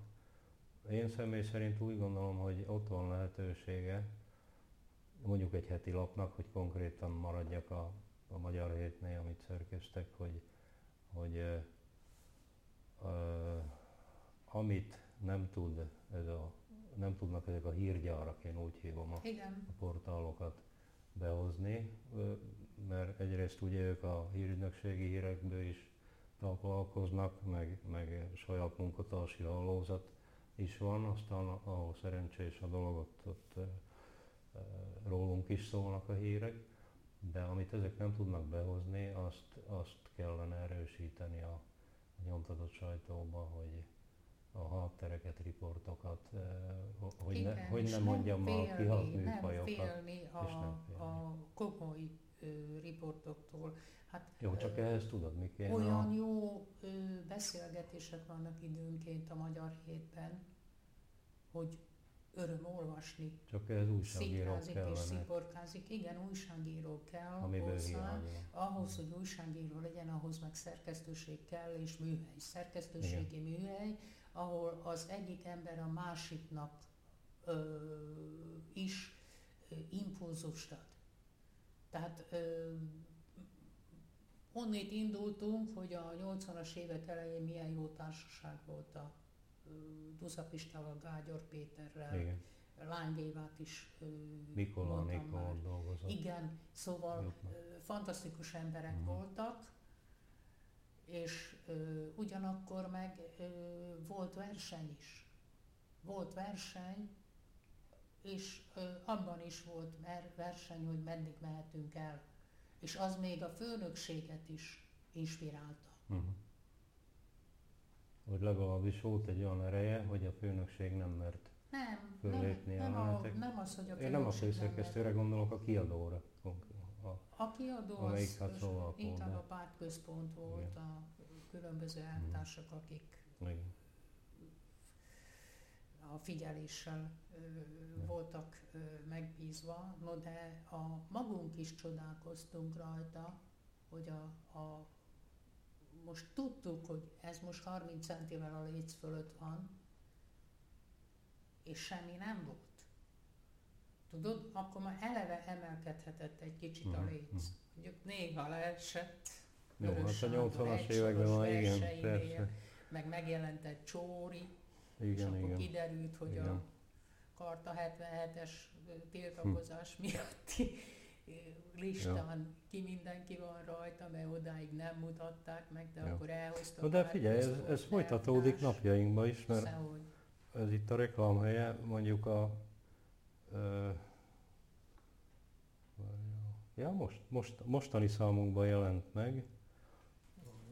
Speaker 2: Én személy szerint úgy gondolom, hogy ott van lehetősége, mondjuk egy heti lapnak, hogy konkrétan maradjak a, a Magyar Hétnél, amit szerkeztek, hogy, hogy amit nem tud ez a, nem tudnak ezek a hírgyárak, én úgy hívom a,
Speaker 3: Igen.
Speaker 2: a portálokat behozni, mert egyrészt ugye ők a hírügynökségi hírekből is találkoznak, meg, meg saját munkatársi hálózat is van, aztán ahol szerencsés a dolog, ott, ott rólunk is szólnak a hírek, de amit ezek nem tudnak behozni, azt, azt kellene erősíteni a, a nyomtatott sajtóba, hogy a háttereket, riportokat, hogy,
Speaker 3: Igen,
Speaker 2: ne, hogy ne mondjam
Speaker 3: nem
Speaker 2: a kihalt
Speaker 3: műfajokat. Nem félni a, és nem félni. a komoly riportoktól.
Speaker 2: Hát, jó, csak ehhez tudod, mi kéne?
Speaker 3: Olyan jó beszélgetések vannak időnként a Magyar Hétben, hogy öröm olvasni.
Speaker 2: Csak ez újságírók kellene. és
Speaker 3: sziporkázik. Igen, újságíró kell Amiből hozzá. Ahhoz, hogy újságíró legyen, ahhoz meg szerkesztőség kell, és műhely. Szerkesztőségi Igen. műhely, ahol az egyik ember a másiknak ö, is ö, impulzust ad. Tehát ö, onnét indultunk, hogy a 80-as évek elején milyen jó társaság volt a Duza Pistával, Gágyor Péterrel, Igen. Lánygévát is
Speaker 2: Mikola, Mikola dolgozott.
Speaker 3: Igen, szóval Jutna. fantasztikus emberek uh-huh. voltak, és ö, ugyanakkor meg ö, volt verseny is. Volt verseny, és ö, abban is volt verseny, hogy meddig mehetünk el. És az még a főnökséget is inspirálta. Uh-huh
Speaker 2: vagy legalábbis volt egy olyan ereje, hogy a főnökség nem mert
Speaker 3: nem, fölépni nem, nem, a, nem az, hogy a
Speaker 2: Én nem a főszerkesztőre gondolok, a kiadóra.
Speaker 3: A, a kiadó az, hát szóval inkább a pártközpont volt, Igen. a különböző eltársak, akik Igen. a figyeléssel ö, voltak ö, megbízva, no de a magunk is csodálkoztunk rajta, hogy a, a most tudtuk, hogy ez most 30 centivel a léc fölött van, és semmi nem volt. Tudod, akkor már eleve emelkedhetett egy kicsit a mhm, léc. Mhm. Mondjuk néha leesett.
Speaker 2: Jó, hát a 80-as években van, igen, persze.
Speaker 3: Meg megjelent egy csóri,
Speaker 2: igen, és
Speaker 3: akkor
Speaker 2: igen.
Speaker 3: kiderült, hogy igen. a Karta 77-es tiltakozás hm. miatti listán. Ki mindenki van rajta, mert odáig nem mutatták meg, de ja. akkor elhoztak.
Speaker 2: Na de figyelj, ez, ez folytatódik napjainkban is, mert Szehogy. ez itt a reklámhelye, mondjuk a ö, Ja, most, most, mostani számunkban jelent meg.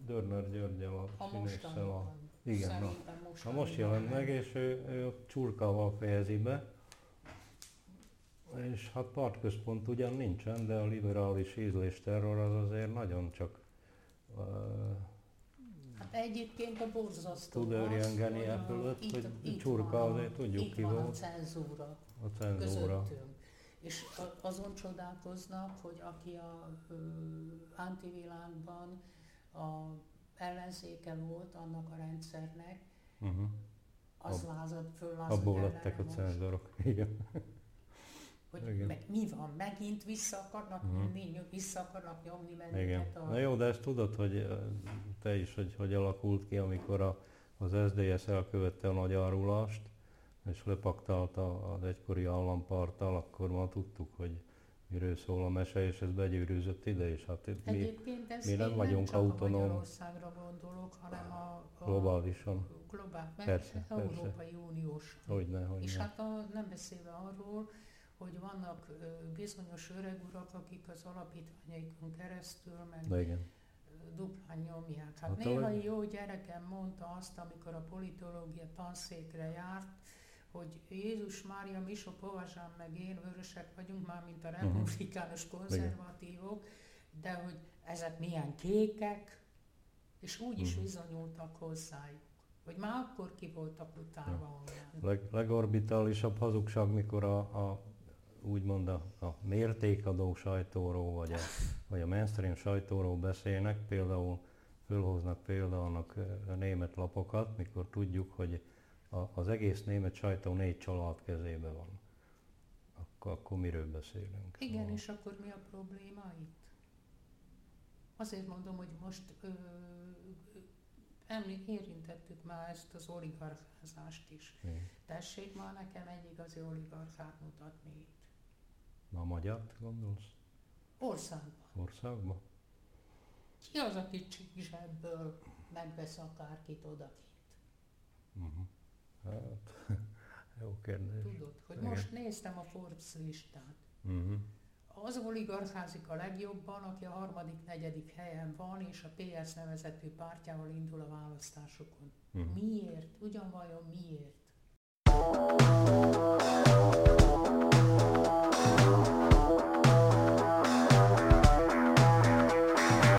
Speaker 2: Dörner Györgyel a, a színésszel. A, igen, na, most, most jelent meg, és ő, ő csurkával fejezi be és hát partközpont ugyan nincsen, de a liberális ízlésterror az azért nagyon csak uh,
Speaker 3: Hát egyébként a borzasztó
Speaker 2: tud e fölött, itt, hogy itt csurka azért tudjuk itt
Speaker 3: ki van volt. a cenzúra,
Speaker 2: a cenzúra.
Speaker 3: közöttünk. És azon csodálkoznak, hogy aki a ö, antivilágban a ellenzéke volt annak a rendszernek, uh-huh. az lázad, föllázad
Speaker 2: Abból lettek a cenzorok, [laughs] igen
Speaker 3: hogy meg, mi van, megint vissza akarnak uh-huh. nyomni, vissza akarnak nyomni bennünket. Igen.
Speaker 2: A... Na jó, de ezt tudod, hogy te is, hogy hogy alakult ki, amikor a, az SDS elkövette a nagy árulást, és lepaktálta az egykori államparttal, akkor ma tudtuk, hogy miről szól a mese, és ez begyűrűzött ide, és hát mi,
Speaker 3: Egyébként ez
Speaker 2: mi nem vagyunk
Speaker 3: csak
Speaker 2: autonóm.
Speaker 3: Magyarországra gondolok, hanem a, a
Speaker 2: globálisan.
Speaker 3: globál, meg
Speaker 2: Persze, persze.
Speaker 3: Európai Uniós.
Speaker 2: Hogyne, hogyne.
Speaker 3: És hát a, nem beszélve arról, hogy vannak bizonyos öreg urak, akik az alapítványaikon keresztül, meg
Speaker 2: De igen.
Speaker 3: duplán nyomják. Hát,
Speaker 2: Hát
Speaker 3: néha
Speaker 2: ahogy-
Speaker 3: jó gyerekem mondta azt, amikor a politológia tanszékre járt, hogy Jézus Mária, Misó Povazsán meg én vörösek vagyunk már, mint a
Speaker 2: Mhm.
Speaker 3: republikánus konzervatívok, de hogy ezek milyen kékek, és úgy is
Speaker 2: Mhm.
Speaker 3: viszonyultak hozzájuk, hogy már akkor ki voltak utálva onnan.
Speaker 2: Leg, legorbitálisabb hazugság, mikor a, a úgymond a, a mértékadó sajtóról, vagy a, vagy a mainstream sajtóról beszélnek, például fölhoznak például a német lapokat, mikor tudjuk, hogy a, az egész német sajtó négy család kezébe van. Akkor, akkor miről beszélünk?
Speaker 3: Igen,
Speaker 2: Szóval-
Speaker 3: és akkor mi a probléma itt? Azért mondom, hogy most ö, emlé- érintettük már ezt az oligarcházást is.
Speaker 2: Igen.
Speaker 3: Tessék már nekem egy igazi oligarchát mutatni.
Speaker 2: Na, a gondolsz?
Speaker 3: Országban.
Speaker 2: Országban?
Speaker 3: Ki az, aki csíkzsebből megvesz akárkit odakint?
Speaker 2: Uh-huh. Hát, [laughs] jó kérdés.
Speaker 3: Tudod, hogy
Speaker 2: Igen.
Speaker 3: most néztem a Forbes listát.
Speaker 2: Uh-huh.
Speaker 3: Az oligarcházik a legjobban, aki a harmadik, negyedik helyen van, és a PS nevezetű pártjával indul a választásokon.
Speaker 2: Uh-huh.
Speaker 3: Miért? Ugyanvajon miért?